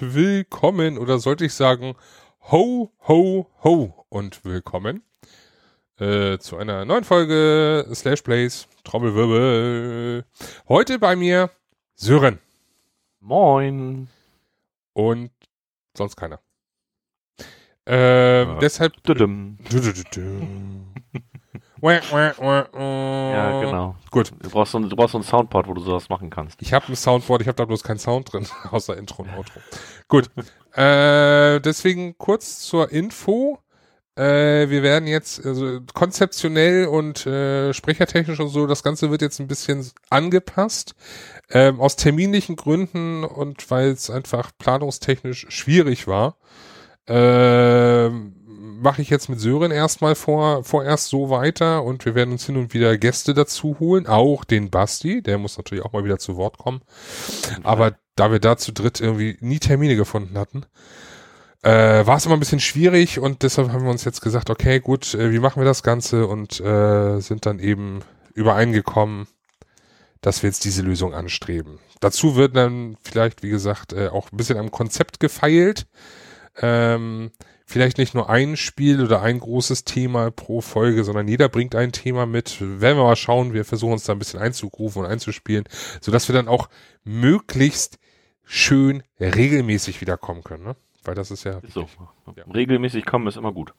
Und willkommen oder sollte ich sagen ho, ho, ho und willkommen äh, zu einer neuen Folge Slash Plays Trommelwirbel. Heute bei mir Sören Moin. und sonst keiner. Ähm, Ja. Deshalb. Ja, genau. Gut. Du brauchst, so, ein- du brauchst so ein Soundboard, wo du sowas machen kannst. Ich habe ein Soundboard, ich habe da bloß keinen Sound drin, außer Intro und Outro. Gut. äh, deswegen kurz zur Info. Äh, wir werden jetzt also konzeptionell und äh, sprechertechnisch und so, das Ganze wird jetzt ein bisschen angepasst. Ähm, aus terminlichen Gründen und weil es einfach planungstechnisch schwierig war, ähm, mache ich jetzt mit Sören erstmal vor, vorerst so weiter und wir werden uns hin und wieder Gäste dazu holen, auch den Basti, der muss natürlich auch mal wieder zu Wort kommen. Aber da wir da zu dritt irgendwie nie Termine gefunden hatten, äh, war es immer ein bisschen schwierig und deshalb haben wir uns jetzt gesagt, okay, gut, äh, wie machen wir das Ganze und äh, sind dann eben übereingekommen, dass wir jetzt diese Lösung anstreben. Dazu wird dann vielleicht, wie gesagt, äh, auch ein bisschen am Konzept gefeilt. Ähm, vielleicht nicht nur ein Spiel oder ein großes Thema pro Folge, sondern jeder bringt ein Thema mit. Werden wir mal schauen, wir versuchen uns da ein bisschen einzugrufen und einzuspielen, sodass wir dann auch möglichst schön regelmäßig wiederkommen können. Ne? Weil das ist ja. Ist so. Ja. Regelmäßig kommen ist immer gut.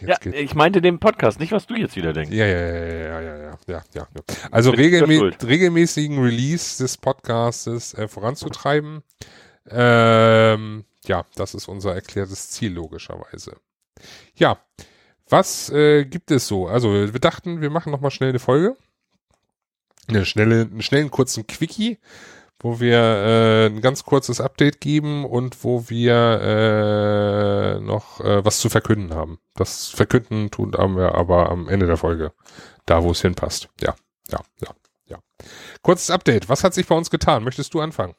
Jetzt ja, ich meinte den Podcast, nicht was du jetzt wieder denkst. Ja, ja, ja, ja, ja, ja, ja, ja. Also regelmäßigen Release des Podcastes äh, voranzutreiben. Ähm, ja, das ist unser erklärtes Ziel logischerweise. Ja, was äh, gibt es so? Also wir dachten, wir machen noch mal schnell eine Folge, eine schnelle, einen schnellen kurzen Quickie, wo wir äh, ein ganz kurzes Update geben und wo wir äh, noch äh, was zu verkünden haben. Das Verkünden tun haben wir aber am Ende der Folge, da wo es hinpasst. Ja, ja, ja, ja. Kurzes Update. Was hat sich bei uns getan? Möchtest du anfangen?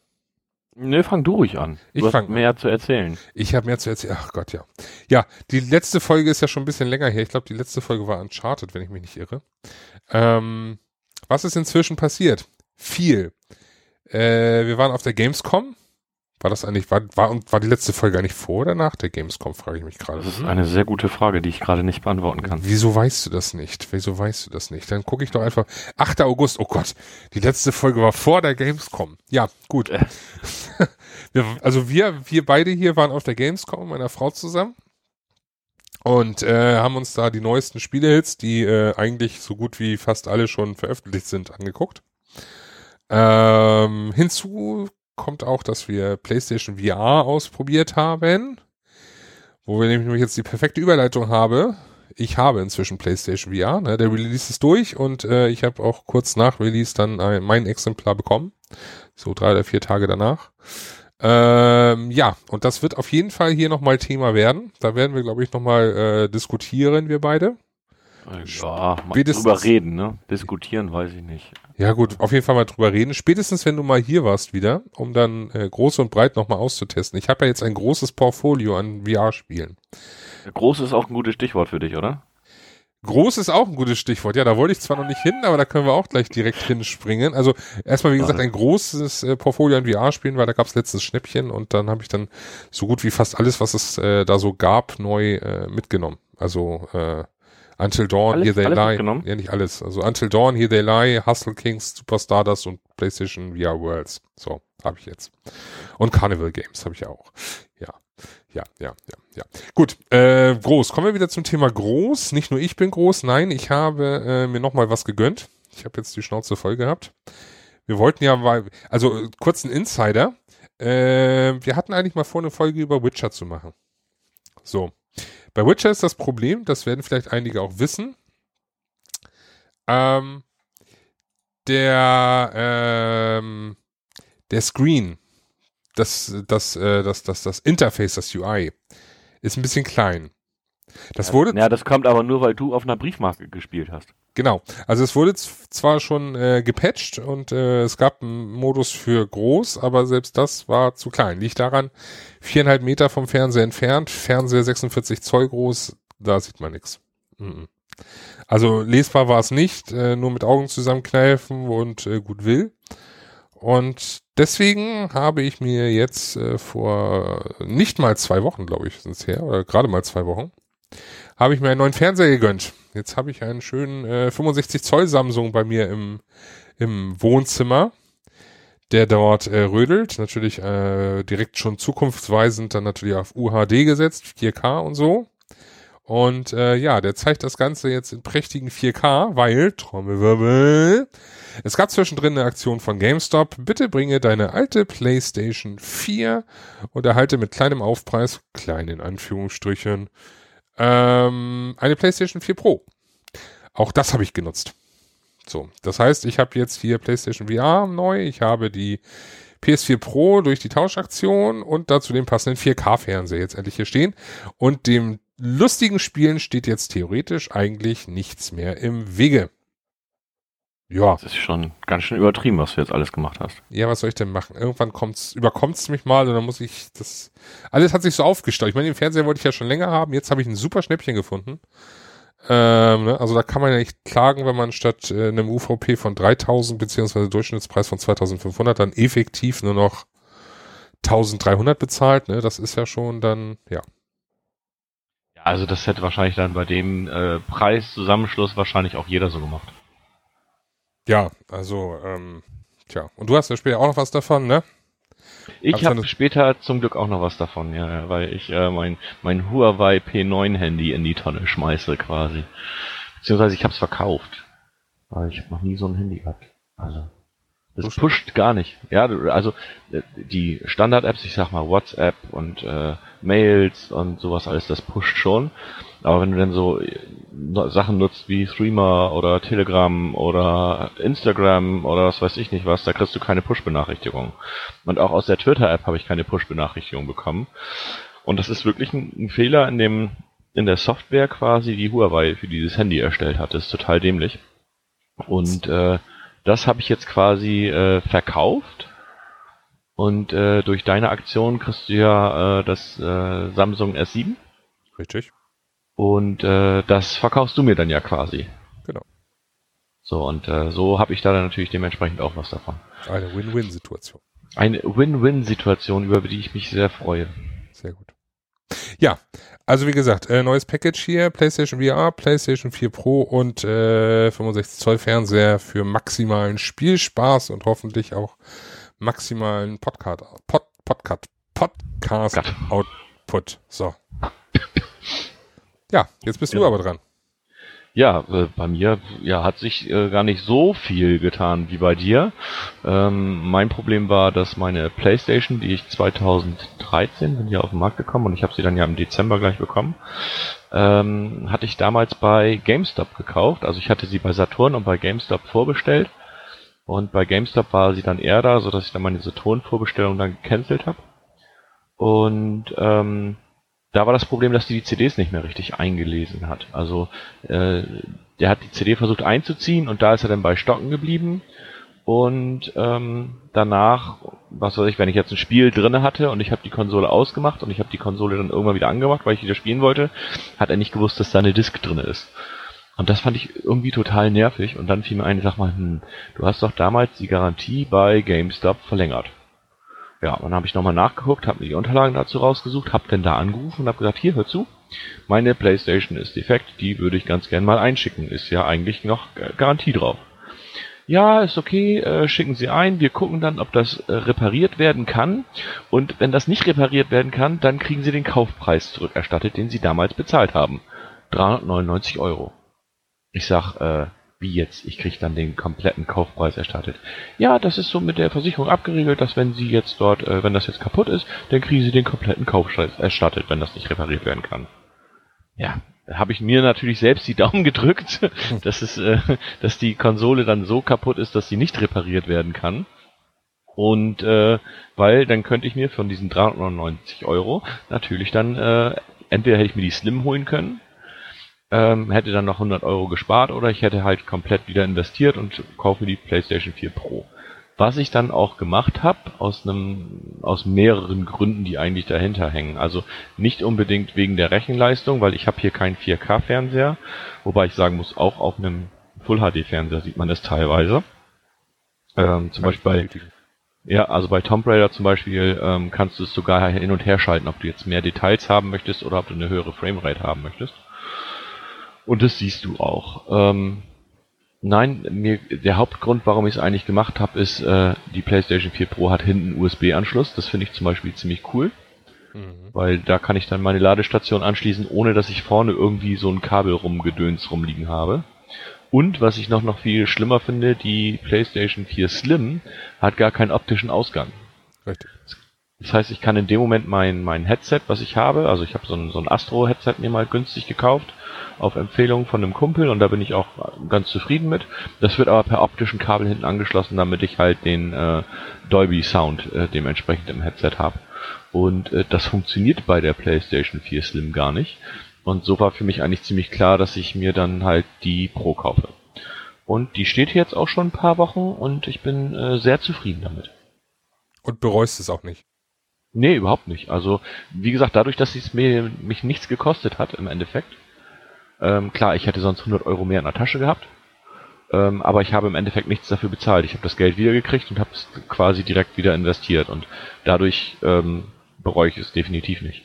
Nö, fang du ruhig an. Ich Du an. mehr zu erzählen. Ich habe mehr zu erzählen. Ach Gott, ja. Ja, die letzte Folge ist ja schon ein bisschen länger her. Ich glaube, die letzte Folge war Uncharted, wenn ich mich nicht irre. Ähm, was ist inzwischen passiert? Viel. Äh, wir waren auf der Gamescom. War das eigentlich, war, war, und war die letzte Folge eigentlich vor oder nach der Gamescom, frage ich mich gerade. Das ist eine sehr gute Frage, die ich gerade nicht beantworten kann. Wieso weißt du das nicht? Wieso weißt du das nicht? Dann gucke ich doch einfach. 8. August, oh Gott, die letzte Folge war vor der Gamescom. Ja, gut. Äh. wir, also wir, wir beide hier waren auf der Gamescom, mit meiner Frau zusammen. Und äh, haben uns da die neuesten Spielehits, die äh, eigentlich so gut wie fast alle schon veröffentlicht sind, angeguckt. Ähm, hinzu kommt auch, dass wir PlayStation VR ausprobiert haben, wo wir nämlich jetzt die perfekte Überleitung habe. Ich habe inzwischen PlayStation VR, ne? der Release ist durch und äh, ich habe auch kurz nach Release dann ein, mein Exemplar bekommen, so drei oder vier Tage danach. Ähm, ja, und das wird auf jeden Fall hier nochmal Thema werden. Da werden wir, glaube ich, nochmal äh, diskutieren, wir beide. Ja, mal drüber reden, ne? Diskutieren, weiß ich nicht. Ja gut, auf jeden Fall mal drüber reden. Spätestens, wenn du mal hier warst wieder, um dann äh, groß und breit nochmal auszutesten. Ich habe ja jetzt ein großes Portfolio an VR-Spielen. Groß ist auch ein gutes Stichwort für dich, oder? Groß ist auch ein gutes Stichwort. Ja, da wollte ich zwar noch nicht hin, aber da können wir auch gleich direkt hinspringen. Also erstmal, wie gesagt, ein großes äh, Portfolio an VR-Spielen, weil da gab es letztens Schnäppchen und dann habe ich dann so gut wie fast alles, was es äh, da so gab, neu äh, mitgenommen. Also äh, Until Dawn, Alles- Here They Lie. Ja, nicht alles. Also Until Dawn, Here They Lie, Hustle Kings, Super Stardust und PlayStation VR Worlds. So, habe ich jetzt. Und Carnival Games habe ich auch. Ja. Ja, ja, ja, ja. Gut, äh, groß. Kommen wir wieder zum Thema groß. Nicht nur ich bin groß, nein, ich habe äh, mir nochmal was gegönnt. Ich habe jetzt die Schnauze voll gehabt. Wir wollten ja mal, also äh, kurz ein Insider. Äh, wir hatten eigentlich mal vor, eine Folge über Witcher zu machen. So. Bei Witcher ist das Problem, das werden vielleicht einige auch wissen. Ähm, der, ähm, der Screen, das, das, äh, das, das, das Interface, das UI, ist ein bisschen klein. Das wurde, Ja, das kommt aber nur, weil du auf einer Briefmarke gespielt hast. genau. Also es wurde zwar schon äh, gepatcht und äh, es gab einen Modus für groß, aber selbst das war zu klein. Liegt daran, viereinhalb Meter vom Fernseher entfernt, Fernseher 46 Zoll groß, da sieht man nichts. Mhm. Also lesbar war es nicht, äh, nur mit Augen zusammenkneifen und äh, gut will. Und deswegen habe ich mir jetzt äh, vor nicht mal zwei Wochen, glaube ich, sind es her, oder gerade mal zwei Wochen, habe ich mir einen neuen Fernseher gegönnt. Jetzt habe ich einen schönen äh, 65 Zoll Samsung bei mir im, im Wohnzimmer, der dort äh, rödelt. Natürlich äh, direkt schon zukunftsweisend dann natürlich auf UHD gesetzt, 4K und so. Und äh, ja, der zeigt das Ganze jetzt in prächtigen 4K, weil, Trommelwirbel, es gab zwischendrin eine Aktion von GameStop. Bitte bringe deine alte PlayStation 4 und erhalte mit kleinem Aufpreis, klein in Anführungsstrichen, ähm, eine PlayStation 4 Pro. Auch das habe ich genutzt. So, das heißt, ich habe jetzt hier PlayStation VR neu, ich habe die PS4 Pro durch die Tauschaktion und dazu den passenden 4K-Fernseher jetzt endlich hier stehen. Und dem lustigen Spielen steht jetzt theoretisch eigentlich nichts mehr im Wege. Ja. Das ist schon ganz schön übertrieben, was du jetzt alles gemacht hast. Ja, was soll ich denn machen? Irgendwann kommt's, überkommt's mich mal und dann muss ich das. Alles hat sich so aufgestaut. Ich meine, den Fernseher wollte ich ja schon länger haben. Jetzt habe ich ein super Schnäppchen gefunden. Ähm, ne? Also da kann man ja nicht klagen, wenn man statt äh, einem UVP von 3000 beziehungsweise Durchschnittspreis von 2500 dann effektiv nur noch 1300 bezahlt. Ne? Das ist ja schon dann, ja. Ja, also das hätte wahrscheinlich dann bei dem äh, Preiszusammenschluss wahrscheinlich auch jeder so gemacht. Ja, also, ähm, tja. Und du hast ja später auch noch was davon, ne? Ich habe später zum Glück auch noch was davon, ja, weil ich äh, mein, mein Huawei P9 Handy in die Tonne schmeiße quasi. Beziehungsweise ich habe es verkauft. Weil ich habe noch nie so ein Handy gehabt. Also. Das pusht gar nicht. Ja, also äh, die Standard-Apps, ich sag mal WhatsApp und äh, Mails und sowas alles, das pusht schon. Aber wenn du dann so äh, Sachen nutzt wie Threema oder Telegram oder Instagram oder was weiß ich nicht was, da kriegst du keine Push-Benachrichtigung. Und auch aus der Twitter-App habe ich keine Push-Benachrichtigung bekommen. Und das ist wirklich ein, ein, Fehler in dem in der Software quasi, die Huawei für dieses Handy erstellt hat. Das ist total dämlich. Und äh, das habe ich jetzt quasi äh, verkauft. Und äh, durch deine Aktion kriegst du ja äh, das äh, Samsung S7. Richtig. Und äh, das verkaufst du mir dann ja quasi. Genau. So, und äh, so habe ich da dann natürlich dementsprechend auch was davon. Eine Win-Win-Situation. Eine Win-Win-Situation, über die ich mich sehr freue. Sehr gut. Ja, also wie gesagt, äh, neues Package hier, PlayStation VR, PlayStation 4 Pro und äh, 65 Zoll Fernseher für maximalen Spielspaß und hoffentlich auch maximalen Podcast, Pod, Podcast, Podcast Output. So. Ja, jetzt bist ja. du aber dran. Ja, äh, bei mir ja, hat sich äh, gar nicht so viel getan wie bei dir. Ähm, mein Problem war, dass meine Playstation, die ich 2013 bin ja auf den Markt gekommen und ich habe sie dann ja im Dezember gleich bekommen, ähm, hatte ich damals bei GameStop gekauft. Also ich hatte sie bei Saturn und bei GameStop vorbestellt. Und bei GameStop war sie dann eher da, sodass ich dann meine Saturn-Vorbestellung dann gecancelt habe. Und ähm, da war das Problem, dass die die CDs nicht mehr richtig eingelesen hat. Also äh, der hat die CD versucht einzuziehen und da ist er dann bei Stocken geblieben. Und ähm, danach, was weiß ich, wenn ich jetzt ein Spiel drinne hatte und ich habe die Konsole ausgemacht und ich habe die Konsole dann irgendwann wieder angemacht, weil ich wieder spielen wollte, hat er nicht gewusst, dass da eine Disk drinne ist. Und das fand ich irgendwie total nervig. Und dann fiel mir ein, sag mal, hm, du hast doch damals die Garantie bei GameStop verlängert. Ja, dann habe ich nochmal nachgeguckt, habe mir die Unterlagen dazu rausgesucht, habe dann da angerufen und habe gesagt, hier, hör zu, meine Playstation ist defekt, die würde ich ganz gern mal einschicken. Ist ja eigentlich noch Garantie drauf. Ja, ist okay, äh, schicken Sie ein, wir gucken dann, ob das äh, repariert werden kann. Und wenn das nicht repariert werden kann, dann kriegen Sie den Kaufpreis zurückerstattet, den Sie damals bezahlt haben. 399 Euro. Ich sag, äh, wie jetzt? Ich kriege dann den kompletten Kaufpreis erstattet. Ja, das ist so mit der Versicherung abgeregelt, dass wenn Sie jetzt dort, äh, wenn das jetzt kaputt ist, dann kriegen Sie den kompletten Kaufpreis erstattet, wenn das nicht repariert werden kann. Ja, habe ich mir natürlich selbst die Daumen gedrückt, dass es, äh, dass die Konsole dann so kaputt ist, dass sie nicht repariert werden kann. Und äh, weil dann könnte ich mir von diesen 390 Euro natürlich dann äh, entweder hätte ich mir die Slim holen können ähm, hätte dann noch 100 Euro gespart oder ich hätte halt komplett wieder investiert und kaufe die PlayStation 4 Pro. Was ich dann auch gemacht habe, aus einem, aus mehreren Gründen, die eigentlich dahinter hängen. Also nicht unbedingt wegen der Rechenleistung, weil ich habe hier keinen 4K-Fernseher, wobei ich sagen muss, auch auf einem Full-HD-Fernseher sieht man das teilweise. Ähm, zum Beispiel bei, ja, also bei Tomb Raider zum Beispiel ähm, kannst du es sogar hin und her schalten, ob du jetzt mehr Details haben möchtest oder ob du eine höhere Framerate haben möchtest. Und das siehst du auch. Ähm, Nein, mir der Hauptgrund, warum ich es eigentlich gemacht habe, ist, äh, die PlayStation 4 Pro hat hinten USB-Anschluss. Das finde ich zum Beispiel ziemlich cool. Mhm. Weil da kann ich dann meine Ladestation anschließen, ohne dass ich vorne irgendwie so ein Kabel rumgedöns rumliegen habe. Und was ich noch, noch viel schlimmer finde, die PlayStation 4 Slim hat gar keinen optischen Ausgang. Richtig. Das heißt, ich kann in dem Moment mein, mein Headset, was ich habe, also ich habe so ein, so ein Astro-Headset mir mal günstig gekauft, auf Empfehlung von einem Kumpel und da bin ich auch ganz zufrieden mit. Das wird aber per optischen Kabel hinten angeschlossen, damit ich halt den äh, Dolby Sound äh, dementsprechend im Headset habe. Und äh, das funktioniert bei der PlayStation 4 Slim gar nicht. Und so war für mich eigentlich ziemlich klar, dass ich mir dann halt die Pro kaufe. Und die steht jetzt auch schon ein paar Wochen und ich bin äh, sehr zufrieden damit. Und bereust es auch nicht? Nee, überhaupt nicht. Also, wie gesagt, dadurch, dass es mir mich nichts gekostet hat im Endeffekt, ähm, klar, ich hätte sonst 100 Euro mehr in der Tasche gehabt, ähm, aber ich habe im Endeffekt nichts dafür bezahlt. Ich habe das Geld wiedergekriegt und habe es quasi direkt wieder investiert und dadurch ähm, bereue ich es definitiv nicht.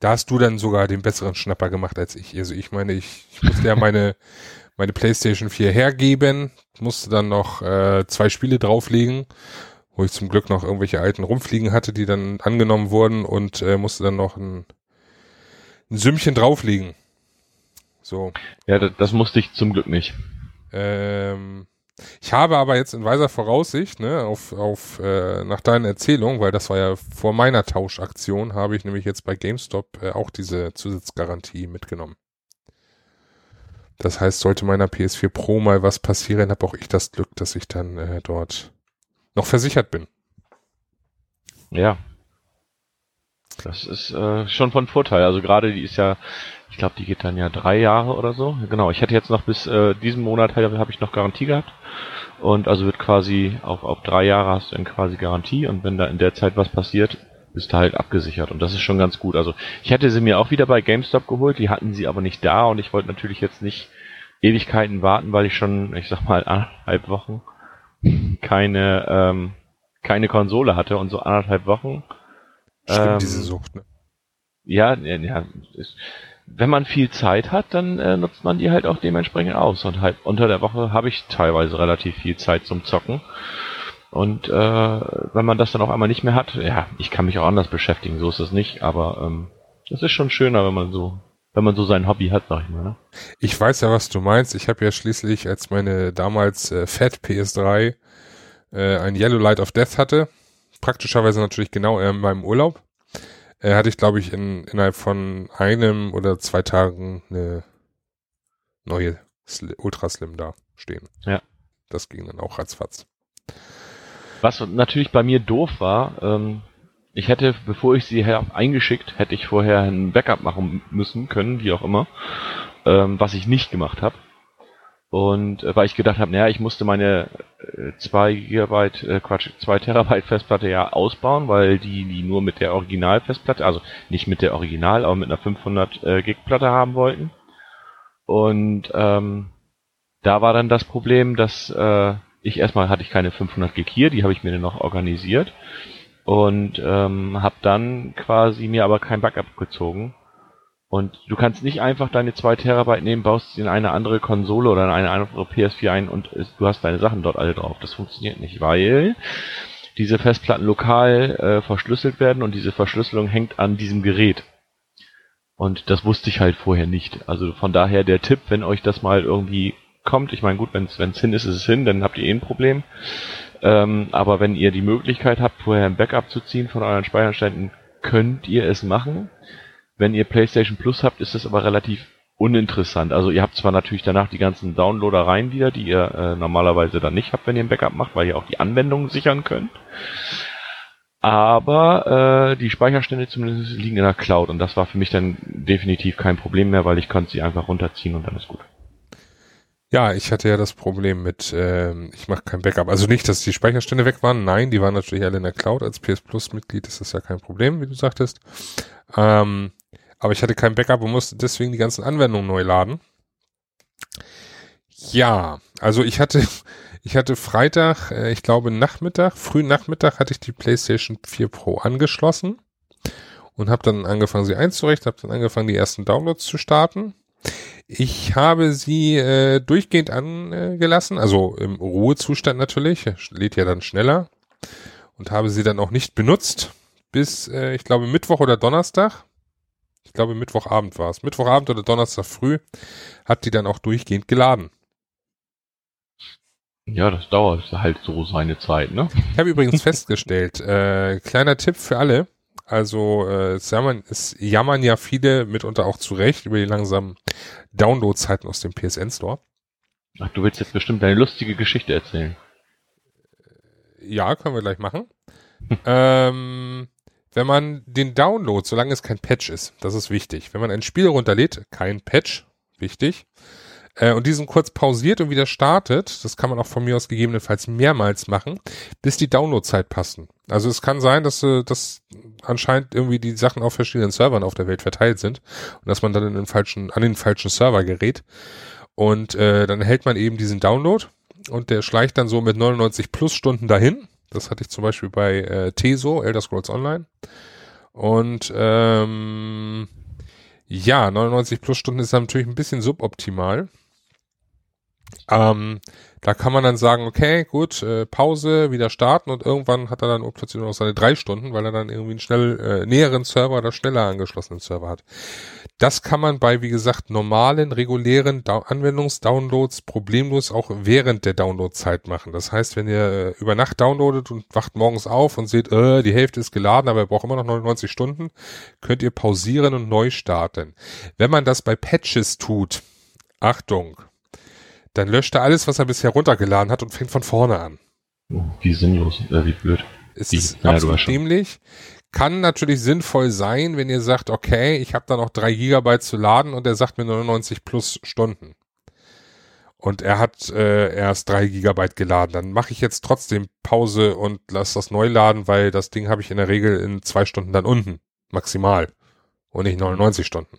Da hast du dann sogar den besseren Schnapper gemacht als ich. Also ich meine, ich, ich musste ja meine, meine PlayStation 4 hergeben, musste dann noch äh, zwei Spiele drauflegen, wo ich zum Glück noch irgendwelche alten rumfliegen hatte, die dann angenommen wurden und äh, musste dann noch ein, ein Sümmchen drauflegen. So. Ja, das, das musste ich zum Glück nicht. Ähm, ich habe aber jetzt in weiser Voraussicht, ne, auf, auf äh, nach deiner Erzählung, weil das war ja vor meiner Tauschaktion, habe ich nämlich jetzt bei GameStop äh, auch diese Zusatzgarantie mitgenommen. Das heißt, sollte meiner PS4 Pro mal was passieren, habe auch ich das Glück, dass ich dann äh, dort noch versichert bin. Ja. Das ist äh, schon von Vorteil. Also gerade die ist ja ich glaube, die geht dann ja drei Jahre oder so. Genau, ich hätte jetzt noch bis äh, diesen Monat habe ich noch Garantie gehabt. Und also wird quasi auf, auf drei Jahre hast du dann quasi Garantie und wenn da in der Zeit was passiert, bist du halt abgesichert und das ist schon ganz gut. Also ich hätte sie mir auch wieder bei GameStop geholt, die hatten sie aber nicht da und ich wollte natürlich jetzt nicht Ewigkeiten warten, weil ich schon, ich sag mal, anderthalb Wochen keine, ähm, keine Konsole hatte und so anderthalb Wochen. Stimmt, ähm, diese Sucht, ne? Ja, ja, ist, wenn man viel Zeit hat, dann äh, nutzt man die halt auch dementsprechend aus. Und halt unter der Woche habe ich teilweise relativ viel Zeit zum Zocken. Und äh, wenn man das dann auch einmal nicht mehr hat, ja, ich kann mich auch anders beschäftigen, so ist es nicht, aber ähm, es ist schon schöner, wenn man so, wenn man so sein Hobby hat, sag ich mal. Ne? Ich weiß ja, was du meinst. Ich habe ja schließlich, als meine damals äh, Fat PS3 äh, ein Yellow Light of Death hatte, praktischerweise natürlich genau in meinem Urlaub, äh, hatte ich, glaube ich, in, innerhalb von einem oder zwei Tagen eine neue Sli Ultra Slim da stehen. Ja. Das ging dann auch ratzfatz. Was natürlich bei mir doof war, ähm, ich hätte, bevor ich sie eingeschickt, hätte ich vorher ein Backup machen müssen können, wie auch immer, ähm, was ich nicht gemacht habe. Und äh, weil ich gedacht habe, naja, ich musste meine äh, 2 Gigabyte, äh, Quatsch, 2 Terabyte Festplatte ja ausbauen, weil die, die nur mit der Original-Festplatte, also nicht mit der Original, aber mit einer 500 äh, Gig Platte haben wollten. Und ähm, da war dann das Problem, dass äh, ich erstmal hatte ich keine 500 Gig hier, die habe ich mir dann noch organisiert und ähm, habe dann quasi mir aber kein Backup gezogen und du kannst nicht einfach deine 2 Terabyte nehmen, baust sie in eine andere Konsole oder in eine andere PS4 ein und du hast deine Sachen dort alle drauf. Das funktioniert nicht, weil diese Festplatten lokal äh, verschlüsselt werden und diese Verschlüsselung hängt an diesem Gerät. Und das wusste ich halt vorher nicht. Also von daher der Tipp, wenn euch das mal irgendwie kommt, ich meine gut, wenn es hin ist, ist es hin, dann habt ihr eh ein Problem. Ähm, aber wenn ihr die Möglichkeit habt, vorher ein Backup zu ziehen von euren Speicherständen, könnt ihr es machen. Wenn ihr PlayStation Plus habt, ist das aber relativ uninteressant. Also ihr habt zwar natürlich danach die ganzen Downloadereien wieder, die ihr äh, normalerweise dann nicht habt, wenn ihr ein Backup macht, weil ihr auch die Anwendungen sichern könnt. Aber äh, die Speicherstände zumindest liegen in der Cloud und das war für mich dann definitiv kein Problem mehr, weil ich konnte sie einfach runterziehen und dann ist gut. Ja, ich hatte ja das Problem mit, ähm, ich mache kein Backup. Also nicht, dass die Speicherstände weg waren. Nein, die waren natürlich alle in der Cloud. Als PS Plus Mitglied ist das ja kein Problem, wie du sagtest. Ähm, aber ich hatte kein Backup und musste deswegen die ganzen Anwendungen neu laden. Ja, also ich hatte, ich hatte Freitag, äh, ich glaube Nachmittag, frühen Nachmittag hatte ich die PlayStation 4 Pro angeschlossen und habe dann angefangen, sie einzurichten, habe dann angefangen, die ersten Downloads zu starten. Ich habe sie äh, durchgehend angelassen, also im Ruhezustand natürlich, lädt ja dann schneller und habe sie dann auch nicht benutzt bis, äh, ich glaube, Mittwoch oder Donnerstag. Ich glaube, Mittwochabend war es. Mittwochabend oder Donnerstag früh hat die dann auch durchgehend geladen. Ja, das dauert halt so seine Zeit, ne? Ich habe übrigens festgestellt, äh, kleiner Tipp für alle, also äh, es, jammern, es jammern ja viele mitunter auch zurecht über die langsamen Downloadzeiten aus dem PSN Store. Ach, du willst jetzt bestimmt deine lustige Geschichte erzählen. Ja, können wir gleich machen. ähm, wenn man den Download, solange es kein Patch ist, das ist wichtig. Wenn man ein Spiel runterlädt, kein Patch, wichtig, äh, und diesen kurz pausiert und wieder startet, das kann man auch von mir aus gegebenenfalls mehrmals machen, bis die Downloadzeit passen. Also es kann sein, dass, äh, dass anscheinend irgendwie die Sachen auf verschiedenen Servern auf der Welt verteilt sind und dass man dann in den falschen, an den falschen Server gerät. Und äh, dann hält man eben diesen Download und der schleicht dann so mit 99 plus Stunden dahin. Das hatte ich zum Beispiel bei äh, Teso, Elder Scrolls Online. Und ähm, ja, 99 plus Stunden ist natürlich ein bisschen suboptimal. Ähm, da kann man dann sagen, okay, gut, äh, Pause, wieder starten und irgendwann hat er dann plötzlich nur noch seine drei Stunden, weil er dann irgendwie einen schnell äh, näheren Server oder schneller angeschlossenen Server hat. Das kann man bei, wie gesagt, normalen, regulären Anwendungsdownloads problemlos auch während der Downloadzeit machen. Das heißt, wenn ihr äh, über Nacht downloadet und wacht morgens auf und seht, äh, die Hälfte ist geladen, aber ihr braucht immer noch 99 Stunden, könnt ihr pausieren und neu starten. Wenn man das bei Patches tut, Achtung, dann löscht er alles, was er bisher runtergeladen hat und fängt von vorne an. Wie sinnlos, äh, wie blöd. Es wie, ist absolut dämlich. Kann natürlich sinnvoll sein, wenn ihr sagt, okay, ich habe da noch drei Gigabyte zu laden und er sagt mir 99 plus Stunden. Und er hat äh, erst drei Gigabyte geladen. Dann mache ich jetzt trotzdem Pause und lass das neu laden, weil das Ding habe ich in der Regel in zwei Stunden dann unten. Maximal. Und nicht 99 Stunden.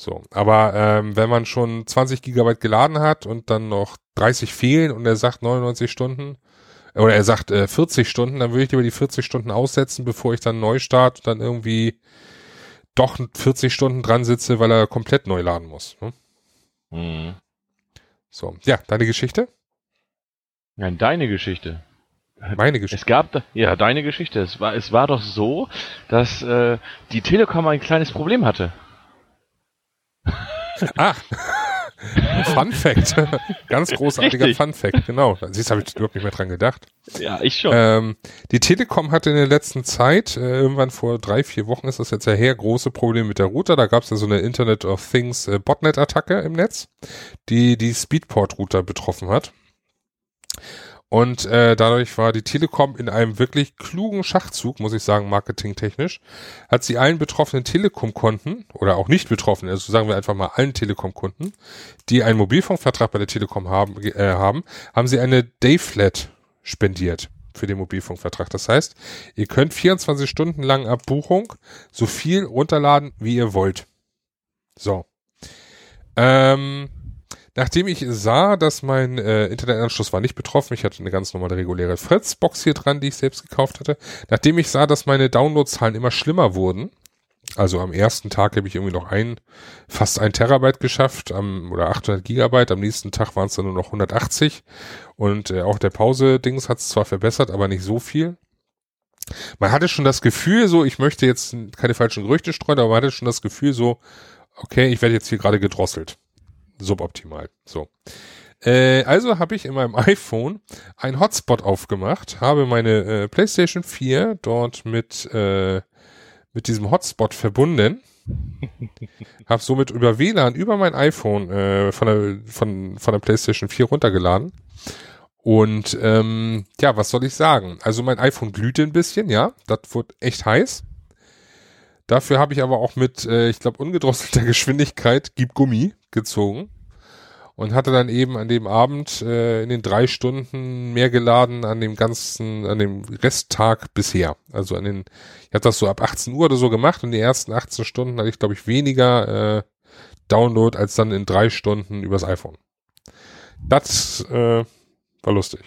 So, aber ähm, wenn man schon 20 Gigabyte geladen hat und dann noch 30 fehlen und er sagt 99 Stunden oder er sagt äh, 40 Stunden, dann würde ich lieber die 40 Stunden aussetzen, bevor ich dann neu starte und dann irgendwie doch 40 Stunden dran sitze, weil er komplett neu laden muss. Ne? Mhm. So, ja, deine Geschichte? Ja, deine Geschichte. Meine Geschichte. Es gab, ja, deine Geschichte. Es war, es war doch so, dass äh, die Telekom ein kleines Problem hatte. Ah, Fun Fact. Ganz großartiger Richtig. Fun Fact, genau. Siehst, habe ich überhaupt nicht mehr dran gedacht. Ja, ich schon. Ähm, die Telekom hatte in der letzten Zeit, äh, irgendwann vor drei, vier Wochen ist das jetzt ja her, große Probleme mit der Router. Da gab es ja so eine Internet of Things äh, Botnet-Attacke im Netz, die die Speedport-Router betroffen hat. Und äh, dadurch war die Telekom in einem wirklich klugen Schachzug, muss ich sagen, marketingtechnisch, hat sie allen betroffenen Telekom-Konten oder auch nicht betroffenen, also sagen wir einfach mal allen Telekom-Kunden, die einen Mobilfunkvertrag bei der Telekom haben, äh, haben, haben sie eine Dayflat spendiert für den Mobilfunkvertrag. Das heißt, ihr könnt 24 Stunden lang ab Buchung so viel runterladen, wie ihr wollt. So. Ähm, Nachdem ich sah, dass mein äh, Internetanschluss war nicht betroffen, ich hatte eine ganz normale reguläre Fritz-Box hier dran, die ich selbst gekauft hatte. Nachdem ich sah, dass meine Downloadzahlen immer schlimmer wurden, also am ersten Tag habe ich irgendwie noch ein, fast ein Terabyte geschafft, am, oder 800 Gigabyte, am nächsten Tag waren es dann nur noch 180 und äh, auch der Pause-Dings hat es zwar verbessert, aber nicht so viel. Man hatte schon das Gefühl so, ich möchte jetzt keine falschen Gerüchte streuen, aber man hatte schon das Gefühl so, okay, ich werde jetzt hier gerade gedrosselt suboptimal. So. Äh, also habe ich in meinem iPhone ein Hotspot aufgemacht, habe meine äh, PlayStation 4 dort mit, äh, mit diesem Hotspot verbunden, habe somit über WLAN über mein iPhone äh, von, der, von, von der PlayStation 4 runtergeladen. Und ähm, ja, was soll ich sagen? Also mein iPhone glühte ein bisschen, ja, das wird echt heiß. Dafür habe ich aber auch mit, äh, ich glaube, ungedrosselter Geschwindigkeit Gib Gummi gezogen. und hatte dann eben an dem Abend äh, in den drei Stunden mehr geladen an dem ganzen, an dem Resttag bisher. Also an den, ich habe das so ab 18 Uhr oder so gemacht und die ersten 18 Stunden hatte ich, glaube ich, weniger äh, Download als dann in drei Stunden übers iPhone. Das äh, war lustig.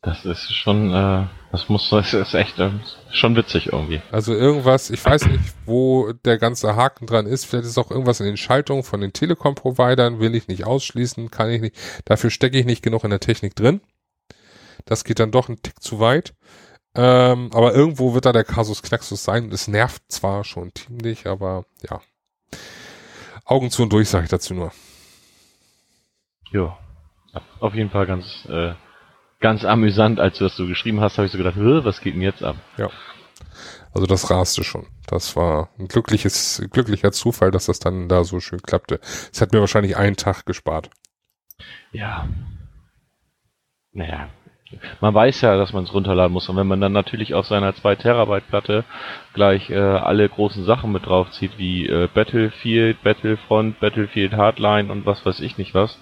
Das ist schon, äh, das muss, das ist echt äh, schon witzig irgendwie. Also irgendwas, ich weiß nicht, wo der ganze Haken dran ist. Vielleicht ist auch irgendwas in den Schaltungen von den Telekom-Providern, will ich nicht ausschließen, kann ich nicht. Dafür stecke ich nicht genug in der Technik drin. Das geht dann doch ein Tick zu weit. Ähm, aber irgendwo wird da der Kasus Knaxus sein. Es nervt zwar schon ziemlich, aber ja. Augen zu und durch, sage ich dazu nur. Ja, auf jeden Fall ganz äh, ganz amüsant, als du das so geschrieben hast, habe ich so gedacht, was geht denn jetzt ab? Ja. Also das raste schon. Das war ein glückliches, glücklicher Zufall, dass das dann da so schön klappte. Es hat mir wahrscheinlich einen Tag gespart. Ja. Naja. Man weiß ja, dass man es runterladen muss. Und wenn man dann natürlich auf seiner 2 Terabyte Platte gleich äh, alle großen Sachen mit draufzieht, wie äh, Battlefield, Battlefront, Battlefield Hardline und was weiß ich nicht was,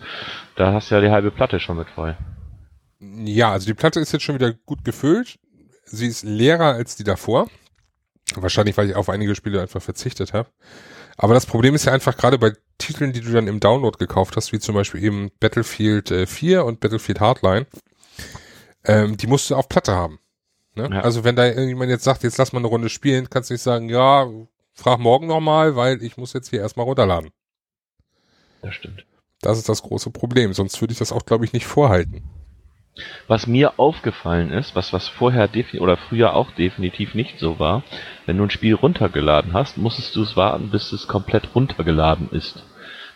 da hast du ja die halbe Platte schon mit voll. Ja, also die Platte ist jetzt schon wieder gut gefüllt. Sie ist leerer als die davor. Wahrscheinlich, weil ich auf einige Spiele einfach verzichtet habe. Aber das Problem ist ja einfach gerade bei Titeln, die du dann im Download gekauft hast, wie zum Beispiel eben Battlefield äh, 4 und Battlefield Hardline, ähm, die musst du auf Platte haben. Ne? Ja. Also wenn da irgendjemand jetzt sagt, jetzt lass mal eine Runde spielen, kannst du nicht sagen, ja, frag morgen nochmal, weil ich muss jetzt hier erstmal runterladen. Das stimmt. Das ist das große Problem. Sonst würde ich das auch, glaube ich, nicht vorhalten. Was mir aufgefallen ist, was, was vorher oder früher auch definitiv nicht so war, wenn du ein Spiel runtergeladen hast, musstest du es warten, bis es komplett runtergeladen ist.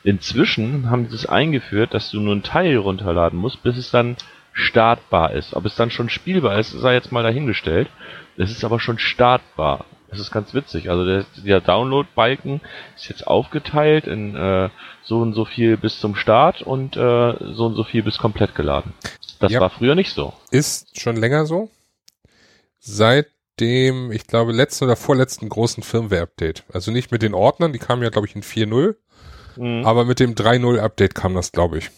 Inzwischen haben sie es eingeführt, dass du nur einen Teil runterladen musst, bis es dann startbar ist. Ob es dann schon spielbar ist, sei jetzt mal dahingestellt. Es ist aber schon startbar. Das ist ganz witzig. Also der, der Download-Balken ist jetzt aufgeteilt in äh, so und so viel bis zum Start und äh, so und so viel bis komplett geladen. Das ja. war früher nicht so. Ist schon länger so. Seit dem, ich glaube, letzten oder vorletzten großen Firmware-Update. Also nicht mit den Ordnern, die kamen ja, glaube ich, in 4.0. Mhm. Aber mit dem 3.0-Update kam das, glaube ich.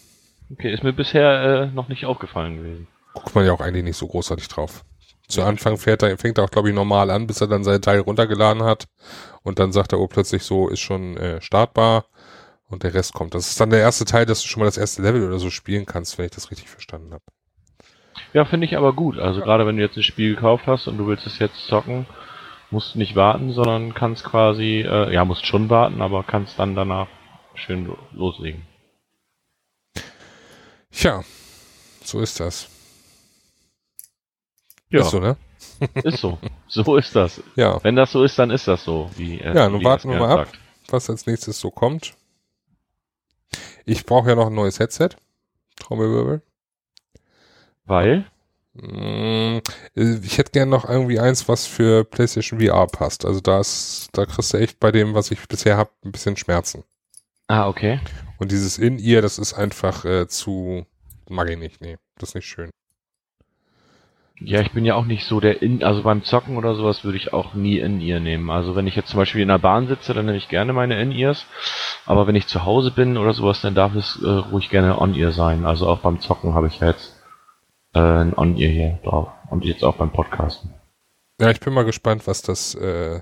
Okay, ist mir bisher äh, noch nicht aufgefallen gewesen. Guckt man ja auch eigentlich nicht so großartig drauf. Zu Anfang fährt er, fängt er auch, glaube ich, normal an, bis er dann sein Teil runtergeladen hat. Und dann sagt er, oh, plötzlich so, ist schon äh, startbar. Und der Rest kommt. Das ist dann der erste Teil, dass du schon mal das erste Level oder so spielen kannst, wenn ich das richtig verstanden habe. Ja, finde ich aber gut. Also ja. gerade wenn du jetzt ein Spiel gekauft hast und du willst es jetzt zocken, musst du nicht warten, sondern kannst quasi, äh, ja, musst schon warten, aber kannst dann danach schön loslegen. Tja, so ist das. Ja. Ist so, ne? ist so. So ist das. Ja. Wenn das so ist, dann ist das so. Wie, äh, ja, nun warten wir mal ab, was als nächstes so kommt. Ich brauche ja noch ein neues Headset. Trommelwirbel. Weil? Mm, ich hätte gern noch irgendwie eins, was für PlayStation VR passt. Also da ist, da kriegst du echt bei dem, was ich bisher habe, ein bisschen Schmerzen. Ah, okay. Und dieses In-Ear, das ist einfach äh, zu, mag ich nicht, nee, das ist nicht schön. Ja, ich bin ja auch nicht so der in, also beim Zocken oder sowas würde ich auch nie In-Ear nehmen. Also wenn ich jetzt zum Beispiel in der Bahn sitze, dann nehme ich gerne meine In-Ears. Aber wenn ich zu Hause bin oder sowas, dann darf es äh, ruhig gerne On-Ear sein. Also auch beim Zocken habe ich ja jetzt äh, ein On-Ear hier drauf. Und jetzt auch beim Podcasten. Ja, ich bin mal gespannt, was das äh,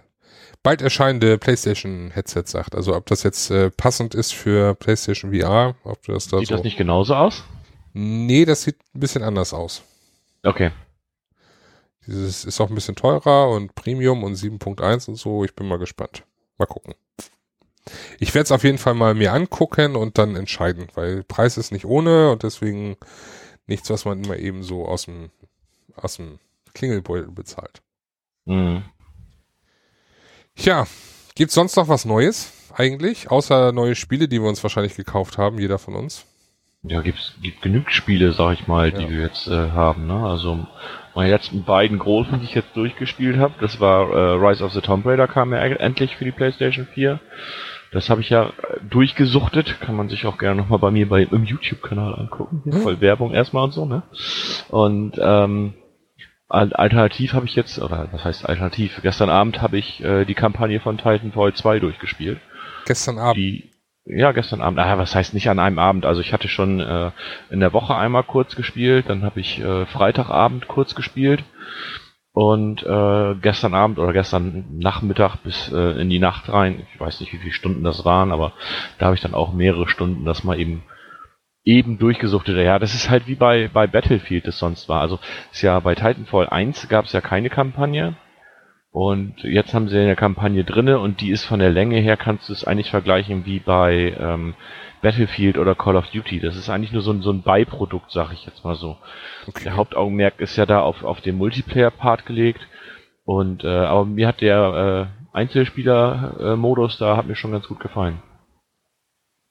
bald erscheinende PlayStation Headset sagt. Also ob das jetzt äh, passend ist für PlayStation VR, ob das da Sieht so das nicht genauso aus? Nee, das sieht ein bisschen anders aus. Okay. Dieses ist auch ein bisschen teurer und Premium und 7.1 und so. Ich bin mal gespannt. Mal gucken. Ich werde es auf jeden Fall mal mir angucken und dann entscheiden, weil Preis ist nicht ohne und deswegen nichts, was man immer eben so aus dem, aus dem Klingelbeutel bezahlt. Mhm. Tja, gibt's sonst noch was Neues eigentlich? Außer neue Spiele, die wir uns wahrscheinlich gekauft haben, jeder von uns? Ja, gibt's, gibt genügend Spiele, sag ich mal, die ja. wir jetzt äh, haben. Ne? Also meine letzten beiden großen, die ich jetzt durchgespielt habe, das war äh, Rise of the Tomb Raider, kam ja endlich für die PlayStation 4. Das habe ich ja äh, durchgesuchtet, kann man sich auch gerne nochmal bei mir bei, im YouTube-Kanal angucken. Hier, hm? voll Werbung erstmal und so, ne? Und ähm, alternativ habe ich jetzt, oder was heißt alternativ? Gestern Abend habe ich äh, die Kampagne von Titanfall 2 durchgespielt. Gestern Abend? Die, Ja, gestern Abend. Ah, was heißt nicht an einem Abend? Also ich hatte schon äh, in der Woche einmal kurz gespielt, dann habe ich äh, Freitagabend kurz gespielt und äh, gestern Abend oder gestern Nachmittag bis äh, in die Nacht rein, ich weiß nicht, wie viele Stunden das waren, aber da habe ich dann auch mehrere Stunden das mal eben eben durchgesuchtet. Ja, das ist halt wie bei, bei Battlefield das sonst war. Also ist ja bei Titanfall 1 gab es ja keine Kampagne. Und jetzt haben sie eine Kampagne drinne und die ist von der Länge her, kannst du es eigentlich vergleichen wie bei ähm, Battlefield oder Call of Duty. Das ist eigentlich nur so ein, so ein Beiprodukt, sag ich jetzt mal so. Okay. Der Hauptaugenmerk ist ja da auf, auf den Multiplayer-Part gelegt. Und äh, aber mir hat der äh, Einzelspieler-Modus da hat mir schon ganz gut gefallen.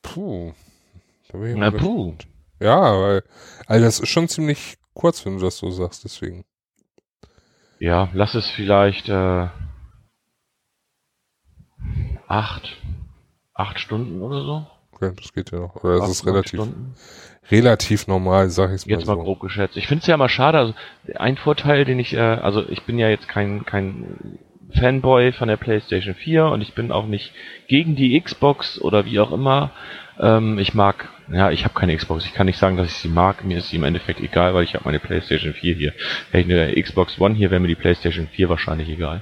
Puh. Na, puh. Ja, weil, also das ist schon ziemlich kurz, wenn du das so sagst, deswegen. Ja, lass es vielleicht äh, acht, acht Stunden oder so. Okay, das geht ja noch. Oder das ist relativ, relativ normal, sag ich mal Jetzt mal so. grob geschätzt. Ich finde es ja mal schade, also ein Vorteil, den ich, äh, also ich bin ja jetzt kein, kein Fanboy von der PlayStation 4 und ich bin auch nicht gegen die Xbox oder wie auch immer. Ähm, ich mag, ja, ich habe keine Xbox. Ich kann nicht sagen, dass ich sie mag. Mir ist sie im Endeffekt egal, weil ich habe meine PlayStation 4 hier. Hätte ich eine Xbox One hier, wäre mir die PlayStation 4 wahrscheinlich egal.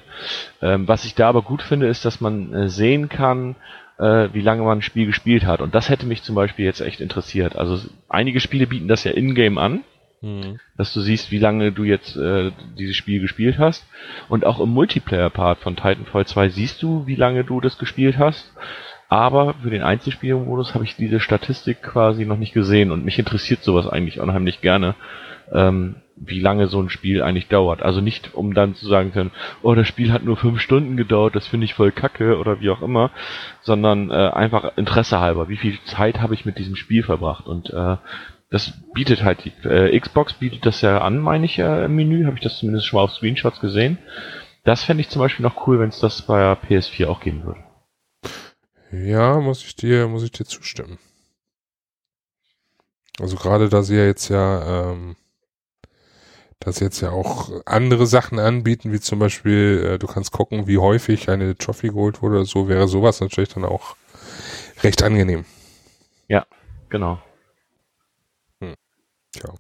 Ähm, was ich da aber gut finde, ist, dass man äh, sehen kann, äh, wie lange man ein Spiel gespielt hat. Und das hätte mich zum Beispiel jetzt echt interessiert. Also einige Spiele bieten das ja in-game an. Mhm. Dass du siehst, wie lange du jetzt äh, dieses Spiel gespielt hast. Und auch im Multiplayer-Part von Titanfall 2 siehst du, wie lange du das gespielt hast. Aber für den Einzelspielermodus habe ich diese Statistik quasi noch nicht gesehen und mich interessiert sowas eigentlich unheimlich gerne, ähm, wie lange so ein Spiel eigentlich dauert. Also nicht, um dann zu sagen können, oh, das Spiel hat nur fünf Stunden gedauert, das finde ich voll kacke oder wie auch immer, sondern äh, einfach Interesse halber. Wie viel Zeit habe ich mit diesem Spiel verbracht? Und äh, das bietet halt die äh, Xbox bietet das ja an, meine ich ja im Menü, habe ich das zumindest schon mal auf Screenshots gesehen. Das fände ich zum Beispiel noch cool, wenn es das bei PS4 auch geben würde. Ja, muss ich dir, muss ich dir zustimmen. Also gerade da sie ja jetzt ja, ähm, dass sie jetzt ja auch andere Sachen anbieten, wie zum Beispiel, äh, du kannst gucken, wie häufig eine Trophy geholt wurde, so wäre sowas natürlich dann auch recht angenehm. Ja, genau. Hm. Tja.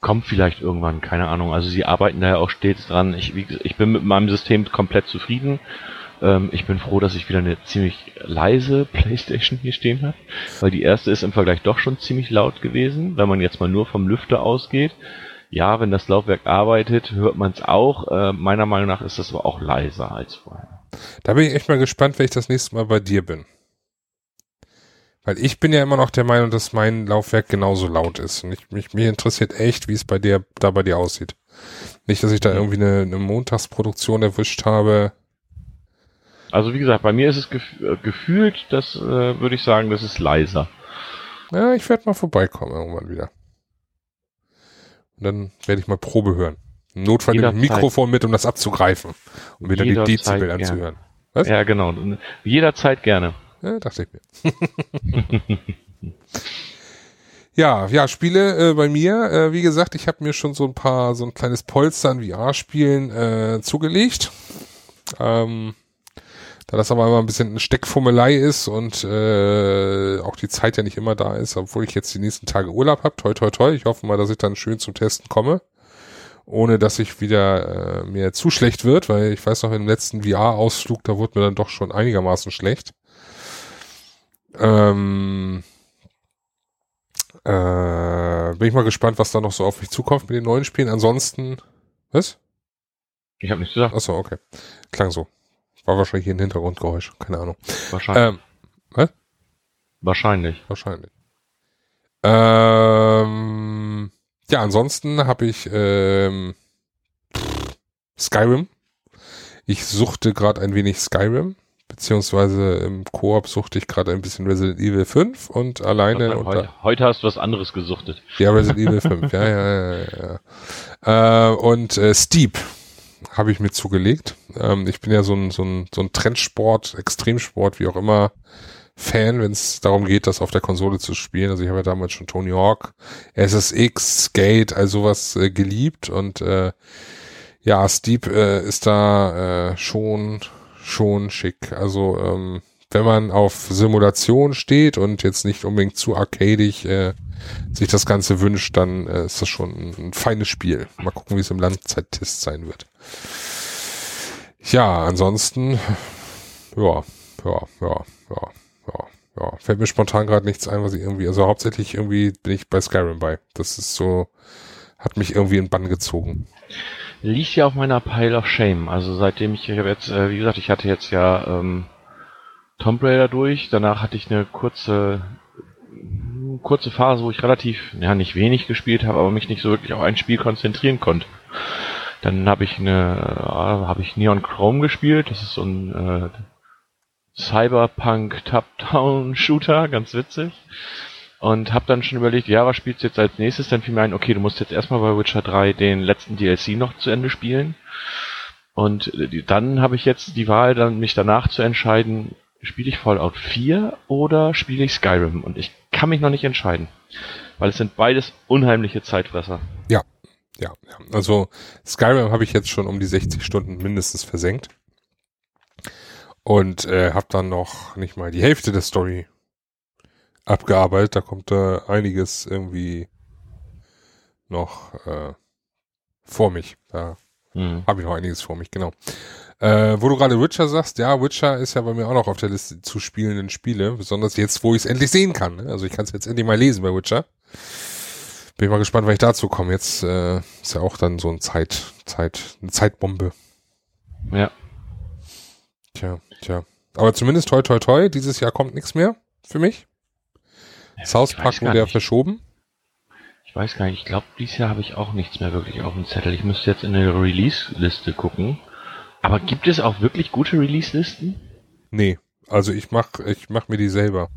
Kommt vielleicht irgendwann, keine Ahnung. Also sie arbeiten da ja auch stets dran. Ich, wie, ich bin mit meinem System komplett zufrieden. Ähm, ich bin froh, dass ich wieder eine ziemlich leise Playstation hier stehen habe, weil die erste ist im Vergleich doch schon ziemlich laut gewesen, wenn man jetzt mal nur vom Lüfter ausgeht. Ja, wenn das Laufwerk arbeitet, hört man es auch. Äh, meiner Meinung nach ist das aber auch leiser als vorher. Da bin ich echt mal gespannt, wenn ich das nächste Mal bei dir bin. Weil ich bin ja immer noch der Meinung, dass mein Laufwerk genauso laut ist. Und ich, mich, mich interessiert echt, wie es bei dir, da bei dir aussieht. Nicht, dass ich da irgendwie eine, eine Montagsproduktion erwischt habe, also wie gesagt, bei mir ist es gef äh, gefühlt, das äh, würde ich sagen, das ist leiser. Ja, ich werde mal vorbeikommen irgendwann wieder. Und dann werde ich mal Probe hören. Im Notfall nehme ich ein Mikrofon mit, um das abzugreifen und wieder die Dezibel anzuhören. Was? Ja, genau. Jederzeit gerne. Ja, dachte ich mir. ja, ja, Spiele äh, bei mir. Äh, wie gesagt, ich habe mir schon so ein paar, so ein kleines Polster an VR-Spielen äh, zugelegt. Ähm, da das aber immer ein bisschen eine Steckfummelei ist und äh, auch die Zeit ja nicht immer da ist, obwohl ich jetzt die nächsten Tage Urlaub habe, toi toi toi. Ich hoffe mal, dass ich dann schön zum Testen komme, ohne dass ich wieder äh, mir zu schlecht wird, weil ich weiß noch, im letzten VR-Ausflug, da wurde mir dann doch schon einigermaßen schlecht. Ähm, äh, bin ich mal gespannt, was da noch so auf mich zukommt mit den neuen Spielen. Ansonsten, was? Ich habe nichts gesagt. Achso, okay. Klang so. War wahrscheinlich hier ein Hintergrundgeräusch, keine Ahnung. Wahrscheinlich. Ähm, was? Wahrscheinlich. Wahrscheinlich. Ähm, ja, ansonsten habe ich ähm, Skyrim. Ich suchte gerade ein wenig Skyrim, beziehungsweise im Koop suchte ich gerade ein bisschen Resident Evil 5 und alleine. Glaub, heute, heute, hast du was anderes gesuchtet. Ja, Resident Evil 5, ja, ja, ja, ja. Äh, und äh, Steep habe ich mir zugelegt. Ähm, ich bin ja so ein, so ein, so ein Trendsport, Extremsport, wie auch immer, Fan, wenn es darum geht, das auf der Konsole zu spielen. Also ich habe ja damals schon Tony Hawk, SSX, Skate, all sowas äh, geliebt und äh, ja, Steep äh, ist da äh, schon schon schick. Also ähm, wenn man auf Simulation steht und jetzt nicht unbedingt zu arcadig äh, sich das Ganze wünscht, dann äh, ist das schon ein, ein feines Spiel. Mal gucken, wie es im Langzeittest sein wird. Ja, ansonsten, ja, ja, ja, ja, ja, ja. Fällt mir spontan gerade nichts ein, was ich irgendwie, also hauptsächlich irgendwie bin ich bei Skyrim bei. Das ist so, hat mich irgendwie in Bann gezogen. Liegt ja auf meiner Pile of Shame. Also seitdem ich, ich jetzt, äh, wie gesagt, ich hatte jetzt ja ähm, Tomb Raider durch. Danach hatte ich eine kurze kurze Phase, wo ich relativ, ja nicht wenig gespielt habe, aber mich nicht so wirklich auf ein Spiel konzentrieren konnte. Dann habe ich eine, äh, habe ich Neon Chrome gespielt. Das ist so ein äh, Cyberpunk Top-Down Shooter, ganz witzig. Und habe dann schon überlegt, ja, was spielst du jetzt als nächstes? Dann fiel mir ein, okay, du musst jetzt erstmal bei Witcher 3 den letzten DLC noch zu Ende spielen. Und äh, dann habe ich jetzt die Wahl, dann mich danach zu entscheiden, spiele ich Fallout 4 oder spiele ich Skyrim? Und ich kann mich noch nicht entscheiden, weil es sind beides unheimliche Zeitfresser. Ja, ja, ja. Also Skyrim habe ich jetzt schon um die 60 Stunden mindestens versenkt und äh, habe dann noch nicht mal die Hälfte der Story abgearbeitet. Da kommt äh, einiges irgendwie noch äh, vor mich. Da mhm. habe ich noch einiges vor mich, genau. Äh, wo du gerade Witcher sagst, ja, Witcher ist ja bei mir auch noch auf der Liste zu spielenden Spiele, besonders jetzt, wo ich es endlich sehen kann. Ne? Also ich kann es jetzt endlich mal lesen bei Witcher. Bin mal gespannt, wann ich dazu komme. Jetzt äh, ist ja auch dann so ein Zeit, Zeit, eine Zeitbombe. Ja. Tja, tja. Aber zumindest toi toi toi, dieses Jahr kommt nichts mehr für mich. Ja, South Park wurde ja verschoben. Weiß gar nicht, ich glaube, dieses Jahr habe ich auch nichts mehr wirklich auf dem Zettel. Ich müsste jetzt in der Release-Liste gucken. Aber gibt es auch wirklich gute Release-Listen? Nee, also ich mach, ich mach mir die selber.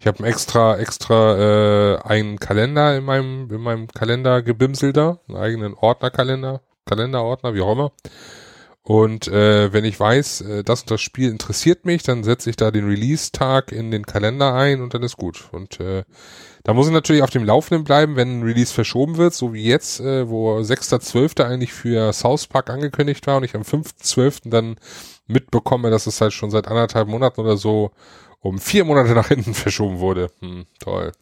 Ich habe extra, extra äh, einen Kalender in meinem, in meinem Kalender gebimselt da, einen eigenen Ordnerkalender, Kalenderordner, wie auch immer. Und äh, wenn ich weiß, äh, das und das Spiel interessiert mich, dann setze ich da den Release-Tag in den Kalender ein und dann ist gut. Und äh, da muss ich natürlich auf dem Laufenden bleiben, wenn ein Release verschoben wird, so wie jetzt, äh, wo 6.12. eigentlich für South Park angekündigt war und ich am 5.12. dann mitbekomme, dass es halt schon seit anderthalb Monaten oder so um vier Monate nach hinten verschoben wurde. Hm, toll.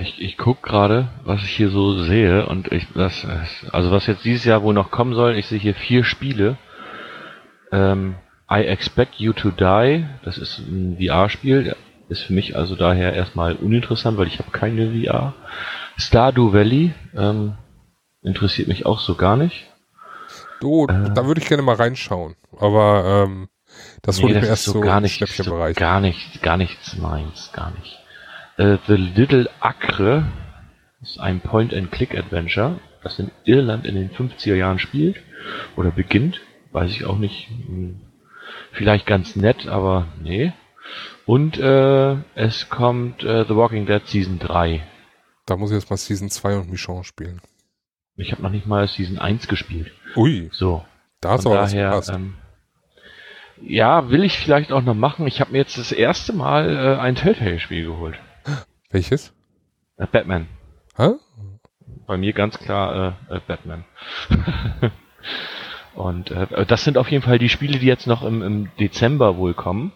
Ich, ich guck gerade, was ich hier so sehe und ich das also was jetzt dieses Jahr wohl noch kommen soll, ich sehe hier vier Spiele. Ähm, I Expect You to Die, das ist ein VR-Spiel, ist für mich also daher erstmal uninteressant, weil ich habe keine VR. Stardew Valley ähm, interessiert mich auch so gar nicht. Du, äh, da würde ich gerne mal reinschauen, aber ähm, das wurde nee, mir erst so, gar nicht, so gar nicht, gar nichts meins, gar nicht. Äh, The Little Acre ist ein Point-and-Click-Adventure, das in Irland in den 50er Jahren spielt oder beginnt, weiß ich auch nicht. Hm, vielleicht ganz nett, aber nee. Und äh, es kommt äh, The Walking Dead Season 3. Da muss ich jetzt mal Season 2 und Michon spielen. Ich habe noch nicht mal Season 1 gespielt. Ui. So. Da ist auch daher, ähm, Ja, will ich vielleicht auch noch machen. Ich habe mir jetzt das erste Mal äh, ein Telltale-Spiel geholt. Welches? Äh, Batman. Hä? Bei mir ganz klar äh, äh, Batman. und äh, das sind auf jeden Fall die Spiele, die jetzt noch im, im Dezember wohl kommen.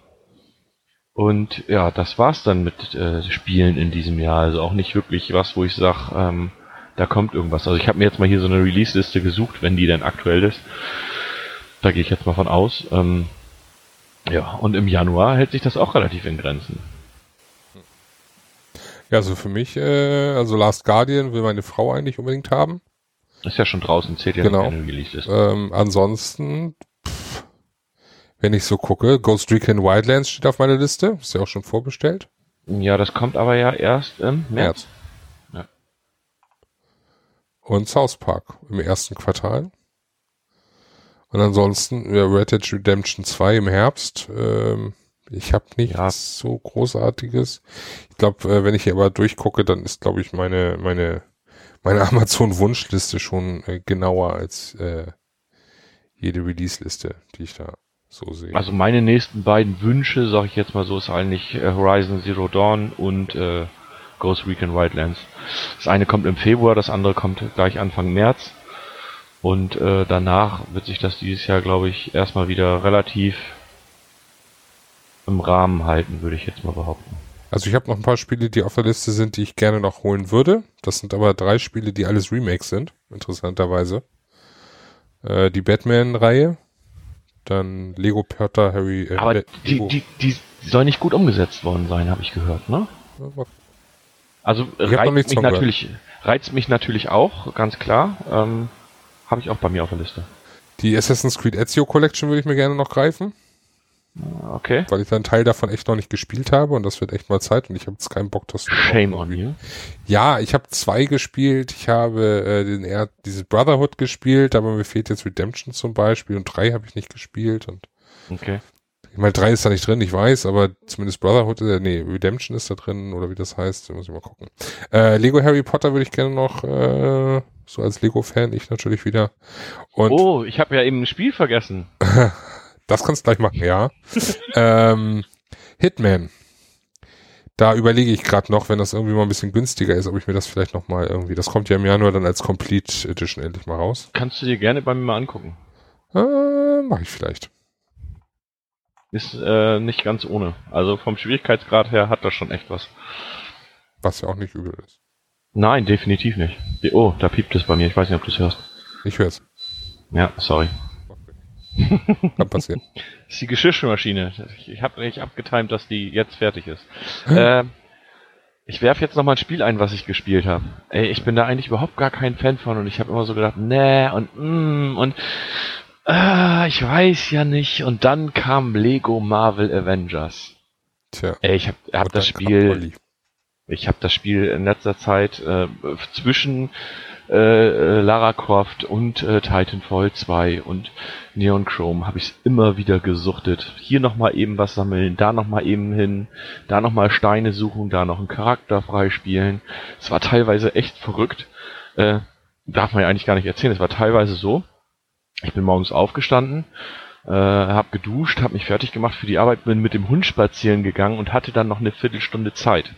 Und ja, das war's dann mit äh, Spielen in diesem Jahr. Also auch nicht wirklich was, wo ich sag, ähm, da kommt irgendwas. Also ich habe mir jetzt mal hier so eine Release-Liste gesucht, wenn die denn aktuell ist. Da gehe ich jetzt mal von aus. Ähm, ja, und im Januar hält sich das auch relativ in Grenzen. Ja, also für mich, äh, also Last Guardian will meine Frau eigentlich unbedingt haben. Ist ja schon draußen, zählt ja genau. nicht, wenn ist. Ähm, ansonsten wenn ich so gucke, Ghost Recon Wildlands steht auf meiner Liste. Ist ja auch schon vorbestellt. Ja, das kommt aber ja erst im März. März. Ja. Und South Park im ersten Quartal. Und ansonsten ja, Red Dead Redemption 2 im Herbst. Ähm, ich habe nichts ja. so Großartiges. Ich glaube, äh, wenn ich hier aber durchgucke, dann ist, glaube ich, meine, meine, meine Amazon-Wunschliste schon äh, genauer als äh, jede Release-Liste, die ich da so sehen. Also meine nächsten beiden Wünsche, sag ich jetzt mal so, ist eigentlich äh, Horizon Zero Dawn und äh, Ghost Recon Wildlands. Das eine kommt im Februar, das andere kommt gleich Anfang März. Und äh, danach wird sich das dieses Jahr, glaube ich, erstmal wieder relativ im Rahmen halten, würde ich jetzt mal behaupten. Also ich habe noch ein paar Spiele, die auf der Liste sind, die ich gerne noch holen würde. Das sind aber drei Spiele, die alles Remakes sind, interessanterweise. Äh, die Batman-Reihe, dann Lego Potter, Harry. Äh, aber die, die, die soll nicht gut umgesetzt worden sein, habe ich gehört, ne? Also reizt mich natürlich, reizt mich natürlich auch, ganz klar. Ähm, habe ich auch bei mir auf der Liste. Die Assassin's Creed Ezio Collection würde ich mir gerne noch greifen. Okay. Weil ich dann einen Teil davon echt noch nicht gespielt habe und das wird echt mal Zeit und ich habe jetzt keinen Bock, das zu Shame on you. Ja, ich habe zwei gespielt. Ich habe äh, den eher dieses Brotherhood gespielt, aber mir fehlt jetzt Redemption zum Beispiel und drei habe ich nicht gespielt und Okay. Ich meine, drei ist da nicht drin, ich weiß, aber zumindest Brotherhood, äh, nee, Redemption ist da drin oder wie das heißt, muss ich mal gucken. Äh, Lego Harry Potter würde ich gerne noch, äh, so als Lego-Fan, ich natürlich wieder. Und oh, ich habe ja eben ein Spiel vergessen. Das kannst du gleich machen, ja. ähm, Hitman. Da überlege ich gerade noch, wenn das irgendwie mal ein bisschen günstiger ist, ob ich mir das vielleicht noch mal irgendwie, das kommt ja im Januar dann als Complete Edition endlich mal raus. Kannst du dir gerne bei mir mal angucken. Äh, mach ich vielleicht. Ist äh, nicht ganz ohne. Also vom Schwierigkeitsgrad her hat das schon echt was. Was ja auch nicht übel ist. Nein, definitiv nicht. Oh, da piept es bei mir. Ich weiß nicht, ob du es hörst. Ich höre es. Ja, sorry. Kann passieren. Das ist die Geschirrspülmaschine. Ich habe nicht abgetimt, dass die jetzt fertig ist. äh, ich werfe jetzt noch mal ein Spiel ein, was ich gespielt habe. Ey, ich bin da eigentlich überhaupt gar kein Fan von und ich habe immer so gedacht, nee und mm, und äh, ich weiß ja nicht. Und dann kam Lego Marvel Avengers. Tja. Ey, ich habe hab das Spiel. Ich habe das Spiel in letzter Zeit äh, zwischen äh, äh, Lara Croft und äh, Titanfall 2 und Neon Chrome habe ich immer wieder gesuchtet. Hier nochmal eben was sammeln, da nochmal eben hin, da nochmal Steine suchen, da noch einen Charakter freispielen. Es war teilweise echt verrückt. Äh, darf man ja eigentlich gar nicht erzählen. Es war teilweise so. Ich bin morgens aufgestanden, äh, habe geduscht, habe mich fertig gemacht für die Arbeit, bin mit dem Hund spazieren gegangen und hatte dann noch eine Viertelstunde Zeit.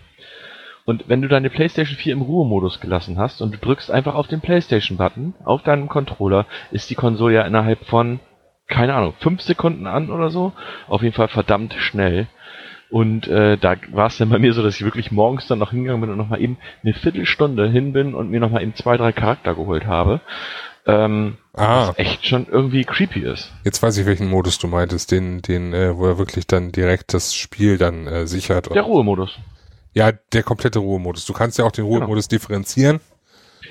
Und wenn du deine PlayStation 4 im Ruhemodus gelassen hast und du drückst einfach auf den PlayStation-Button auf deinem Controller, ist die Konsole ja innerhalb von, keine Ahnung, fünf Sekunden an oder so. Auf jeden Fall verdammt schnell. Und äh, da war es dann bei mir so, dass ich wirklich morgens dann noch hingegangen bin und nochmal eben eine Viertelstunde hin bin und mir nochmal eben zwei, drei Charakter geholt habe. Ähm, ah. Was echt schon irgendwie creepy ist. Jetzt weiß ich, welchen Modus du meintest, den, den, äh, wo er wirklich dann direkt das Spiel dann äh, sichert. Der Ruhemodus. Ja, der komplette Ruhemodus. Du kannst ja auch den genau. Ruhemodus genau. differenzieren.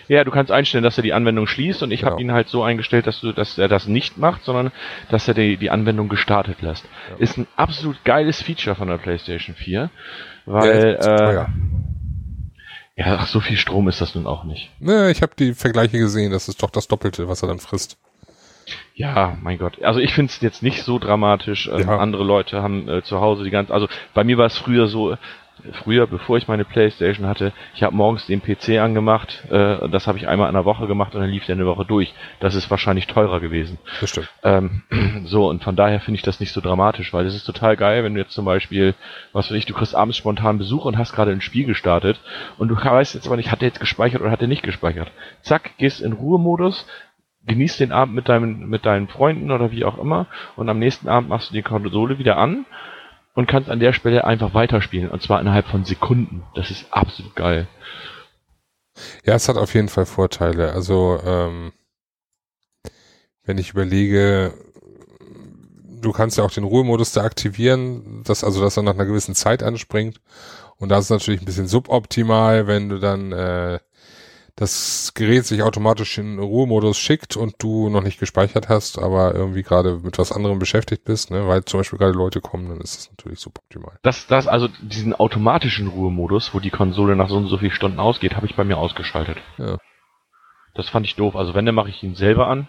Ja, du kannst einstellen, dass er die Anwendung schließt und ich genau. habe ihn halt so eingestellt, dass du, dass er das nicht macht, sondern dass er die, die Anwendung gestartet lässt. Ja. Ist ein absolut geiles Feature von der PlayStation 4, weil ja, äh, ja, ach, so viel Strom ist das nun auch nicht. Ne, ich habe die Vergleiche gesehen, das ist doch das Doppelte, was er dann frisst. Ja, mein Gott. Also ich finde es jetzt nicht so dramatisch. Ähm, ja. Andere Leute haben äh, zu Hause die ganze, also bei mir war es früher so, früher, bevor ich meine Playstation hatte, ich habe morgens den PC angemacht, äh, das habe ich einmal in der Woche gemacht und dann lief der eine Woche durch. Das ist wahrscheinlich teurer gewesen. Das stimmt. Ähm, so, und von daher finde ich das nicht so dramatisch, weil es ist total geil, wenn du jetzt zum Beispiel, was weiß ich, du kriegst abends spontan Besuch und hast gerade ein Spiel gestartet und du weißt jetzt aber nicht, hat der jetzt gespeichert oder hat der nicht gespeichert. Zack, gehst in Ruhemodus, genießt den Abend mit deinen, mit deinen Freunden oder wie auch immer und am nächsten Abend machst du die Konsole wieder an und kannst an der Stelle einfach weiterspielen. Und zwar innerhalb von Sekunden. Das ist absolut geil. Ja, es hat auf jeden Fall Vorteile. Also, ähm, wenn ich überlege, du kannst ja auch den Ruhemodus da aktivieren, dass also dass er nach einer gewissen Zeit anspringt. Und da ist natürlich ein bisschen suboptimal, wenn du dann äh, das Gerät sich automatisch in Ruhemodus schickt und du noch nicht gespeichert hast, aber irgendwie gerade mit was anderem beschäftigt bist, ne, weil zum Beispiel gerade Leute kommen, dann ist das natürlich super optimal. Das, das, also diesen automatischen Ruhemodus, wo die Konsole nach so und so vielen Stunden ausgeht, habe ich bei mir ausgeschaltet. Ja. Das fand ich doof. Also wenn, dann mache ich ihn selber an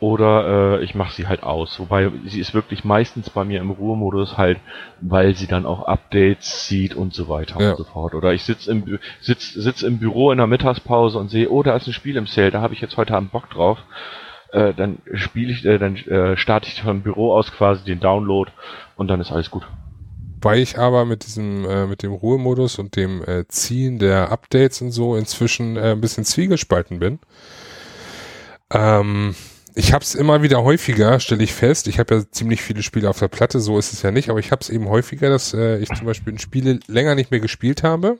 oder äh, ich mache sie halt aus. Wobei sie ist wirklich meistens bei mir im Ruhemodus halt, weil sie dann auch Updates sieht und so weiter ja. und so fort. Oder ich sitz im, sitz, sitz im Büro in der Mittagspause und sehe, oh, da ist ein Spiel im Sale, da habe ich jetzt heute Abend Bock drauf. Äh, dann spiele ich, äh, dann äh, starte ich vom Büro aus quasi den Download und dann ist alles gut. Weil ich aber mit diesem, äh, mit dem Ruhemodus und dem äh, Ziehen der Updates und so inzwischen äh, ein bisschen zwiegespalten bin. Ähm, ich habe es immer wieder häufiger, stelle ich fest. Ich habe ja ziemlich viele Spiele auf der Platte, so ist es ja nicht, aber ich habe es eben häufiger, dass äh, ich zum Beispiel ein Spiele länger nicht mehr gespielt habe.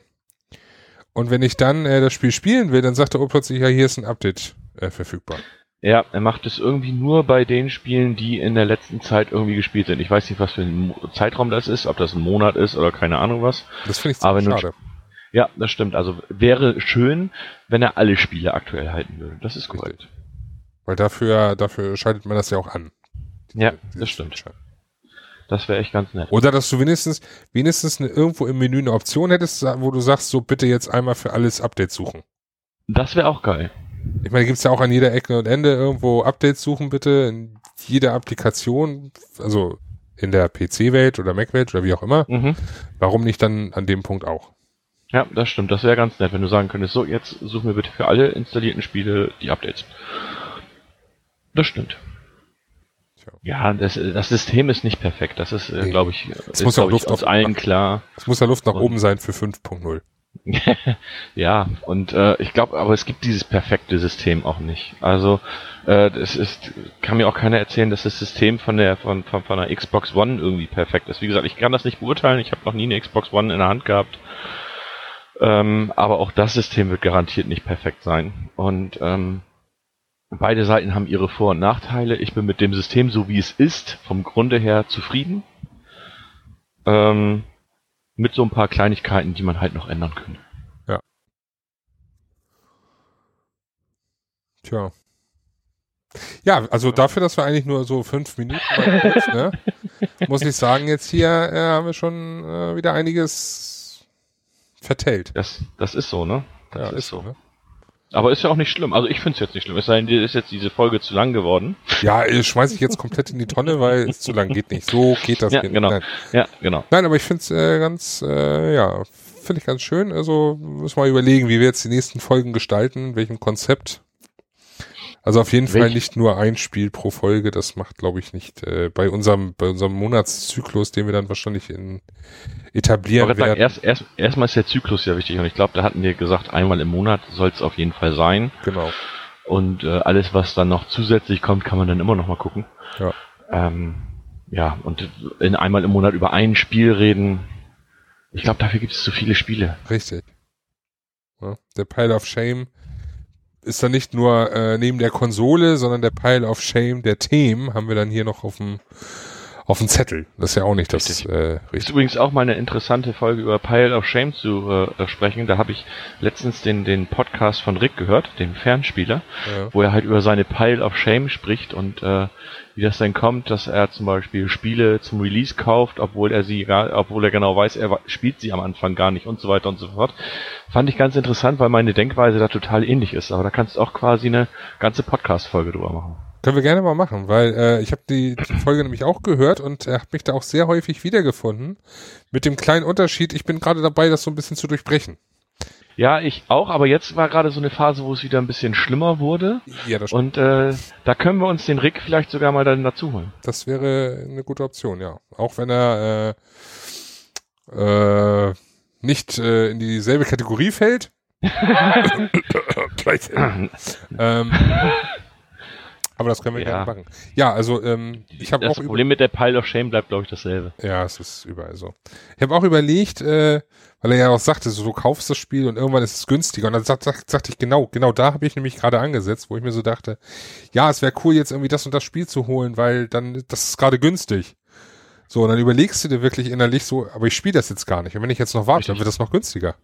Und wenn ich dann äh, das Spiel spielen will, dann sagt er oh, plötzlich, ja, hier ist ein Update äh, verfügbar. Ja, er macht es irgendwie nur bei den Spielen, die in der letzten Zeit irgendwie gespielt sind. Ich weiß nicht, was für ein Zeitraum das ist, ob das ein Monat ist oder keine Ahnung was. Das finde ich Aber ziemlich schade. Ja, das stimmt. Also wäre schön, wenn er alle Spiele aktuell halten würde. Das ist korrekt. Richtig. Weil dafür, dafür schaltet man das ja auch an. Ja, Diese das stimmt. Feature. Das wäre echt ganz nett. Oder dass du wenigstens, wenigstens eine, irgendwo im Menü eine Option hättest, wo du sagst, so bitte jetzt einmal für alles Updates suchen. Das wäre auch geil. Ich meine, gibt's ja auch an jeder Ecke und Ende irgendwo Updates suchen bitte in jeder Applikation, also in der PC-Welt oder Mac-Welt oder wie auch immer. Mhm. Warum nicht dann an dem Punkt auch? Ja, das stimmt. Das wäre ganz nett, wenn du sagen könntest, so, jetzt such mir bitte für alle installierten Spiele die Updates. Das stimmt. Ja, das, das System ist nicht perfekt. Das ist, äh, Nee. glaube ich, ist, muss ja Luft uns auf- allen klar. Es muss ja Luft nach Und- oben sein für 5.0. ja, und äh, ich glaube, aber es gibt dieses perfekte System auch nicht. Also äh, das ist, kann mir auch keiner erzählen, dass das System von der von, von, von der Xbox One irgendwie perfekt ist. Wie gesagt, ich kann das nicht beurteilen. Ich habe noch nie eine Xbox One in der Hand gehabt. Ähm, aber auch das System wird garantiert nicht perfekt sein. Und ähm, beide Seiten haben ihre Vor- und Nachteile. Ich bin mit dem System, so wie es ist, vom Grunde her zufrieden. Ähm, mit so ein paar Kleinigkeiten, die man halt noch ändern könnte. Tja. Ja, also dafür, dass wir eigentlich nur so fünf Minuten kurz, ne, muss ich sagen, jetzt hier äh, haben wir schon äh, wieder einiges vertellt. Das, das ist so, ne? Das ja, ist so. Ne? Aber ist ja auch nicht schlimm. Also ich finde es jetzt nicht schlimm. Es sei denn, dir ist jetzt diese Folge zu lang geworden. Ja, äh, schmeiß ich jetzt komplett in die Tonne, weil es zu lang geht nicht. So geht das Ja, geht genau. Nein. Ja, genau. Nein, aber ich finde es äh, ganz, äh, ja, finde ich ganz schön. Also müssen wir mal überlegen, wie wir jetzt die nächsten Folgen gestalten, welchem Konzept. Also auf jeden Fall Welch- nicht nur ein Spiel pro Folge, das macht, glaube ich, nicht äh, bei unserem bei unserem Monatszyklus, den wir dann wahrscheinlich in etablieren wollte sagen, werden. erst, erst, erstmal ist der Zyklus ja wichtig. Und ich glaube, da hatten wir gesagt, einmal im Monat soll es auf jeden Fall sein. Genau. Und äh, alles, was dann noch zusätzlich kommt, kann man dann immer noch mal gucken. Ja. Ähm, ja, und in einmal im Monat über ein Spiel reden. Ich glaube, dafür gibt es zu viele Spiele. Richtig. Ja, der Pile of Shame ist dann nicht nur äh, neben der Konsole, sondern der Pile of Shame der Themen haben wir dann hier noch auf dem auf dem Zettel. Das ist ja auch nicht das Richtig. äh, Ist richtig. übrigens auch mal eine interessante Folge über Pile of Shame zu äh, sprechen. Da habe ich letztens den, den Podcast von Rick gehört, dem Fernspieler, Ja. wo er halt über seine Pile of Shame spricht und äh, wie das dann kommt, dass er zum Beispiel Spiele zum Release kauft, obwohl er sie gar, obwohl er genau weiß, er spielt sie am Anfang gar nicht und so weiter und so fort. Fand ich ganz interessant, weil meine Denkweise da total ähnlich ist. Aber da kannst du auch quasi eine ganze Podcast-Folge drüber machen. Können wir gerne mal machen, weil äh, ich habe die, die Folge nämlich auch gehört und er hat mich da auch sehr häufig wiedergefunden. Mit dem kleinen Unterschied, ich bin gerade dabei, das so ein bisschen zu durchbrechen. Ja, ich auch, aber jetzt war gerade so eine Phase, wo es wieder ein bisschen schlimmer wurde. Ja, das, Und äh, da können wir uns den Rick vielleicht sogar mal dann dazu holen. das wäre eine gute Option, ja. Auch wenn er äh, äh, nicht äh, in dieselbe Kategorie fällt. Gleich. ähm, aber das können wir Ja. gerne machen. Ja, also ähm, ich habe Das auch über Problem mit der Pile of Shame bleibt, glaube ich, dasselbe. Ja, es ist überall so. Ich habe auch überlegt, äh, weil er ja auch sagte, so du kaufst das Spiel und irgendwann ist es günstiger. Und dann sagt, sagt, sagte ich genau, genau da habe ich nämlich gerade angesetzt, wo ich mir so dachte, ja, es wäre cool jetzt irgendwie das und das Spiel zu holen, weil dann das ist gerade günstig. So, und dann überlegst du dir wirklich innerlich so, aber ich spiele das jetzt gar nicht. Und wenn ich jetzt noch warte, dann Richtig. wird das noch günstiger.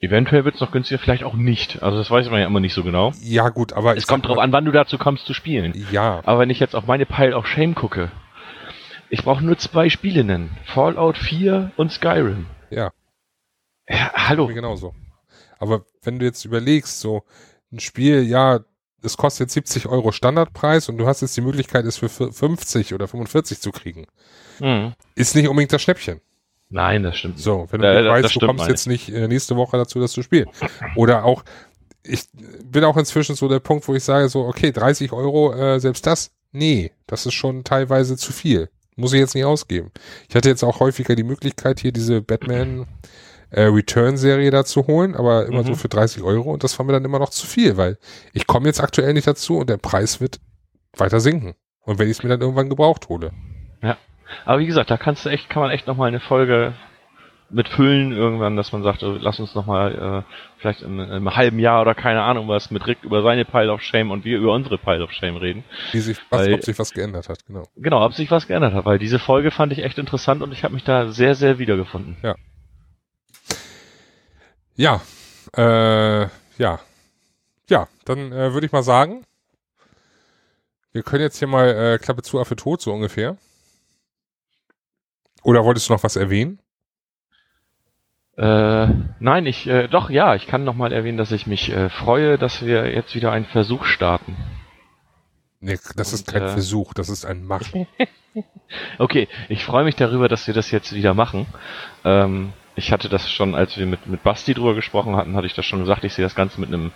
Eventuell wird es noch günstiger, vielleicht auch nicht. Also das weiß man ja immer nicht so genau. Ja, gut, aber Es kommt drauf an, wann du dazu kommst zu spielen. Ja, Aber wenn ich jetzt auf meine Pile of Shame gucke, ich brauche nur zwei Spiele nennen. Fallout 4 und Skyrim. ja. Ja, hallo. Mir genauso. Aber wenn du jetzt überlegst, so ein Spiel, ja, es kostet jetzt 70 Euro Standardpreis und du hast jetzt die Möglichkeit, es für 50 oder 45 zu kriegen, Mhm. ist nicht unbedingt das Schnäppchen. Nein, das stimmt. So, wenn du Ja, nicht das- weißt, du kommst meine jetzt nicht äh, nächste Woche dazu, das zu spielen. Oder auch, ich bin auch inzwischen so der Punkt, wo ich sage so, okay, 30 Euro, äh, selbst das, nee, das ist schon teilweise zu viel. Muss ich jetzt nicht ausgeben. Ich hatte jetzt auch häufiger die Möglichkeit, hier diese Batman äh, Return-Serie da zu holen, aber immer Mhm. so für 30 Euro und das war mir dann immer noch zu viel, weil ich komme jetzt aktuell nicht dazu und der Preis wird weiter sinken. Und wenn ich es mir dann irgendwann gebraucht hole. Aber wie gesagt, da kannst du echt, kann man echt nochmal eine Folge mit füllen irgendwann, dass man sagt, äh, lass uns nochmal äh, vielleicht im, im halben Jahr oder keine Ahnung was mit Rick über seine Pile of Shame und wir über unsere Pile of Shame reden. Wie sich, was, Weil- ob sich was geändert hat, genau. Genau, ob sich was geändert hat, weil diese Folge fand ich echt interessant und ich habe mich da sehr, sehr wiedergefunden. Ja, äh, ja. Ja, dann äh, würde ich mal sagen, wir können jetzt hier mal äh, Klappe zu, Affe tot, so ungefähr. Oder wolltest du noch was erwähnen? Äh, nein, ich, äh, doch, ja, ich kann nochmal erwähnen, dass ich mich äh, freue, dass wir jetzt wieder einen Versuch starten. Nee, das ist Und, kein äh, Versuch, das ist ein Machen. Okay, ich freue mich darüber, dass wir das jetzt wieder machen. Ähm, ich hatte das schon, als wir mit, mit Basti drüber gesprochen hatten, hatte ich das schon gesagt, ich sehe das Ganze mit einem,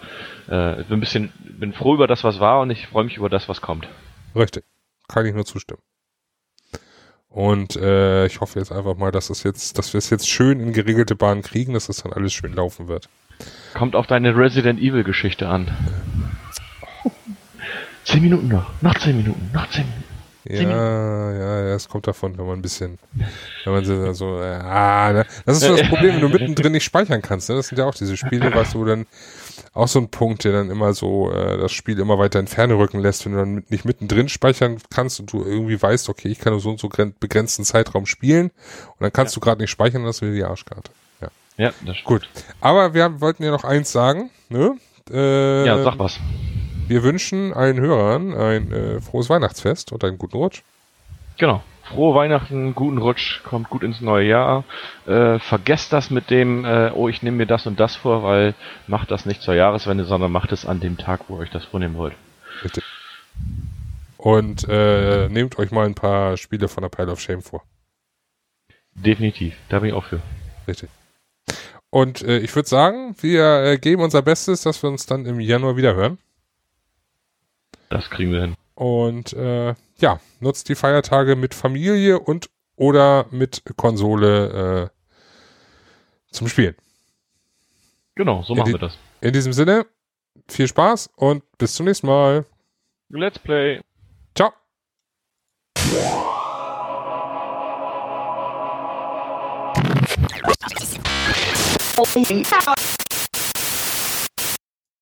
äh, bin ein bisschen, bin froh über das, was war und ich freue mich über das, was kommt. Richtig. Kann ich nur zustimmen. Und äh, ich hoffe jetzt einfach mal, dass es jetzt, dass wir es jetzt schön in geregelte Bahnen kriegen, dass es dann alles schön laufen wird. Kommt auf deine Resident Evil Geschichte an. Zehn Minuten noch, noch zehn Minuten, noch zehn Minuten. Ja, ja, ja, es kommt davon, wenn man ein bisschen, wenn man so, so ah, ne? das ist so das Problem, wenn du mittendrin nicht speichern kannst. Ne? Das sind ja auch diese Spiele, weißt du, dann auch so ein Punkt, der dann immer so äh, das Spiel immer weiter in Ferne rücken lässt, wenn du dann nicht mittendrin speichern kannst und du irgendwie weißt, okay, ich kann nur so und so gren- begrenzten Zeitraum spielen und dann kannst du gerade nicht speichern, das wieder die Arschkarte. Ja. Ja, das stimmt. Gut. Aber wir haben, wollten ja noch eins sagen, ne? Äh, Ja, sag was. Wir wünschen allen Hörern ein äh, frohes Weihnachtsfest und einen guten Rutsch. Genau. Frohe Weihnachten, guten Rutsch, kommt gut ins neue Jahr. Äh, vergesst das mit dem, äh, oh, ich nehme mir das und das vor, weil macht das nicht zur Jahreswende, sondern macht es an dem Tag, wo ihr euch das vornehmen wollt. Bitte. Und äh, nehmt euch mal ein paar Spiele von der Pile of Shame vor. Definitiv, da bin ich auch für. Richtig. Und äh, ich würde sagen, wir äh, geben unser Bestes, dass wir uns dann im Januar wieder hören. Das kriegen wir hin. Und äh, ja, nutzt die Feiertage mit Familie und oder mit Konsole äh, zum Spielen. Genau, so Ja, machen wir das. In diesem Sinne, viel Spaß und bis zum nächsten Mal. Let's play. Ciao. Oh,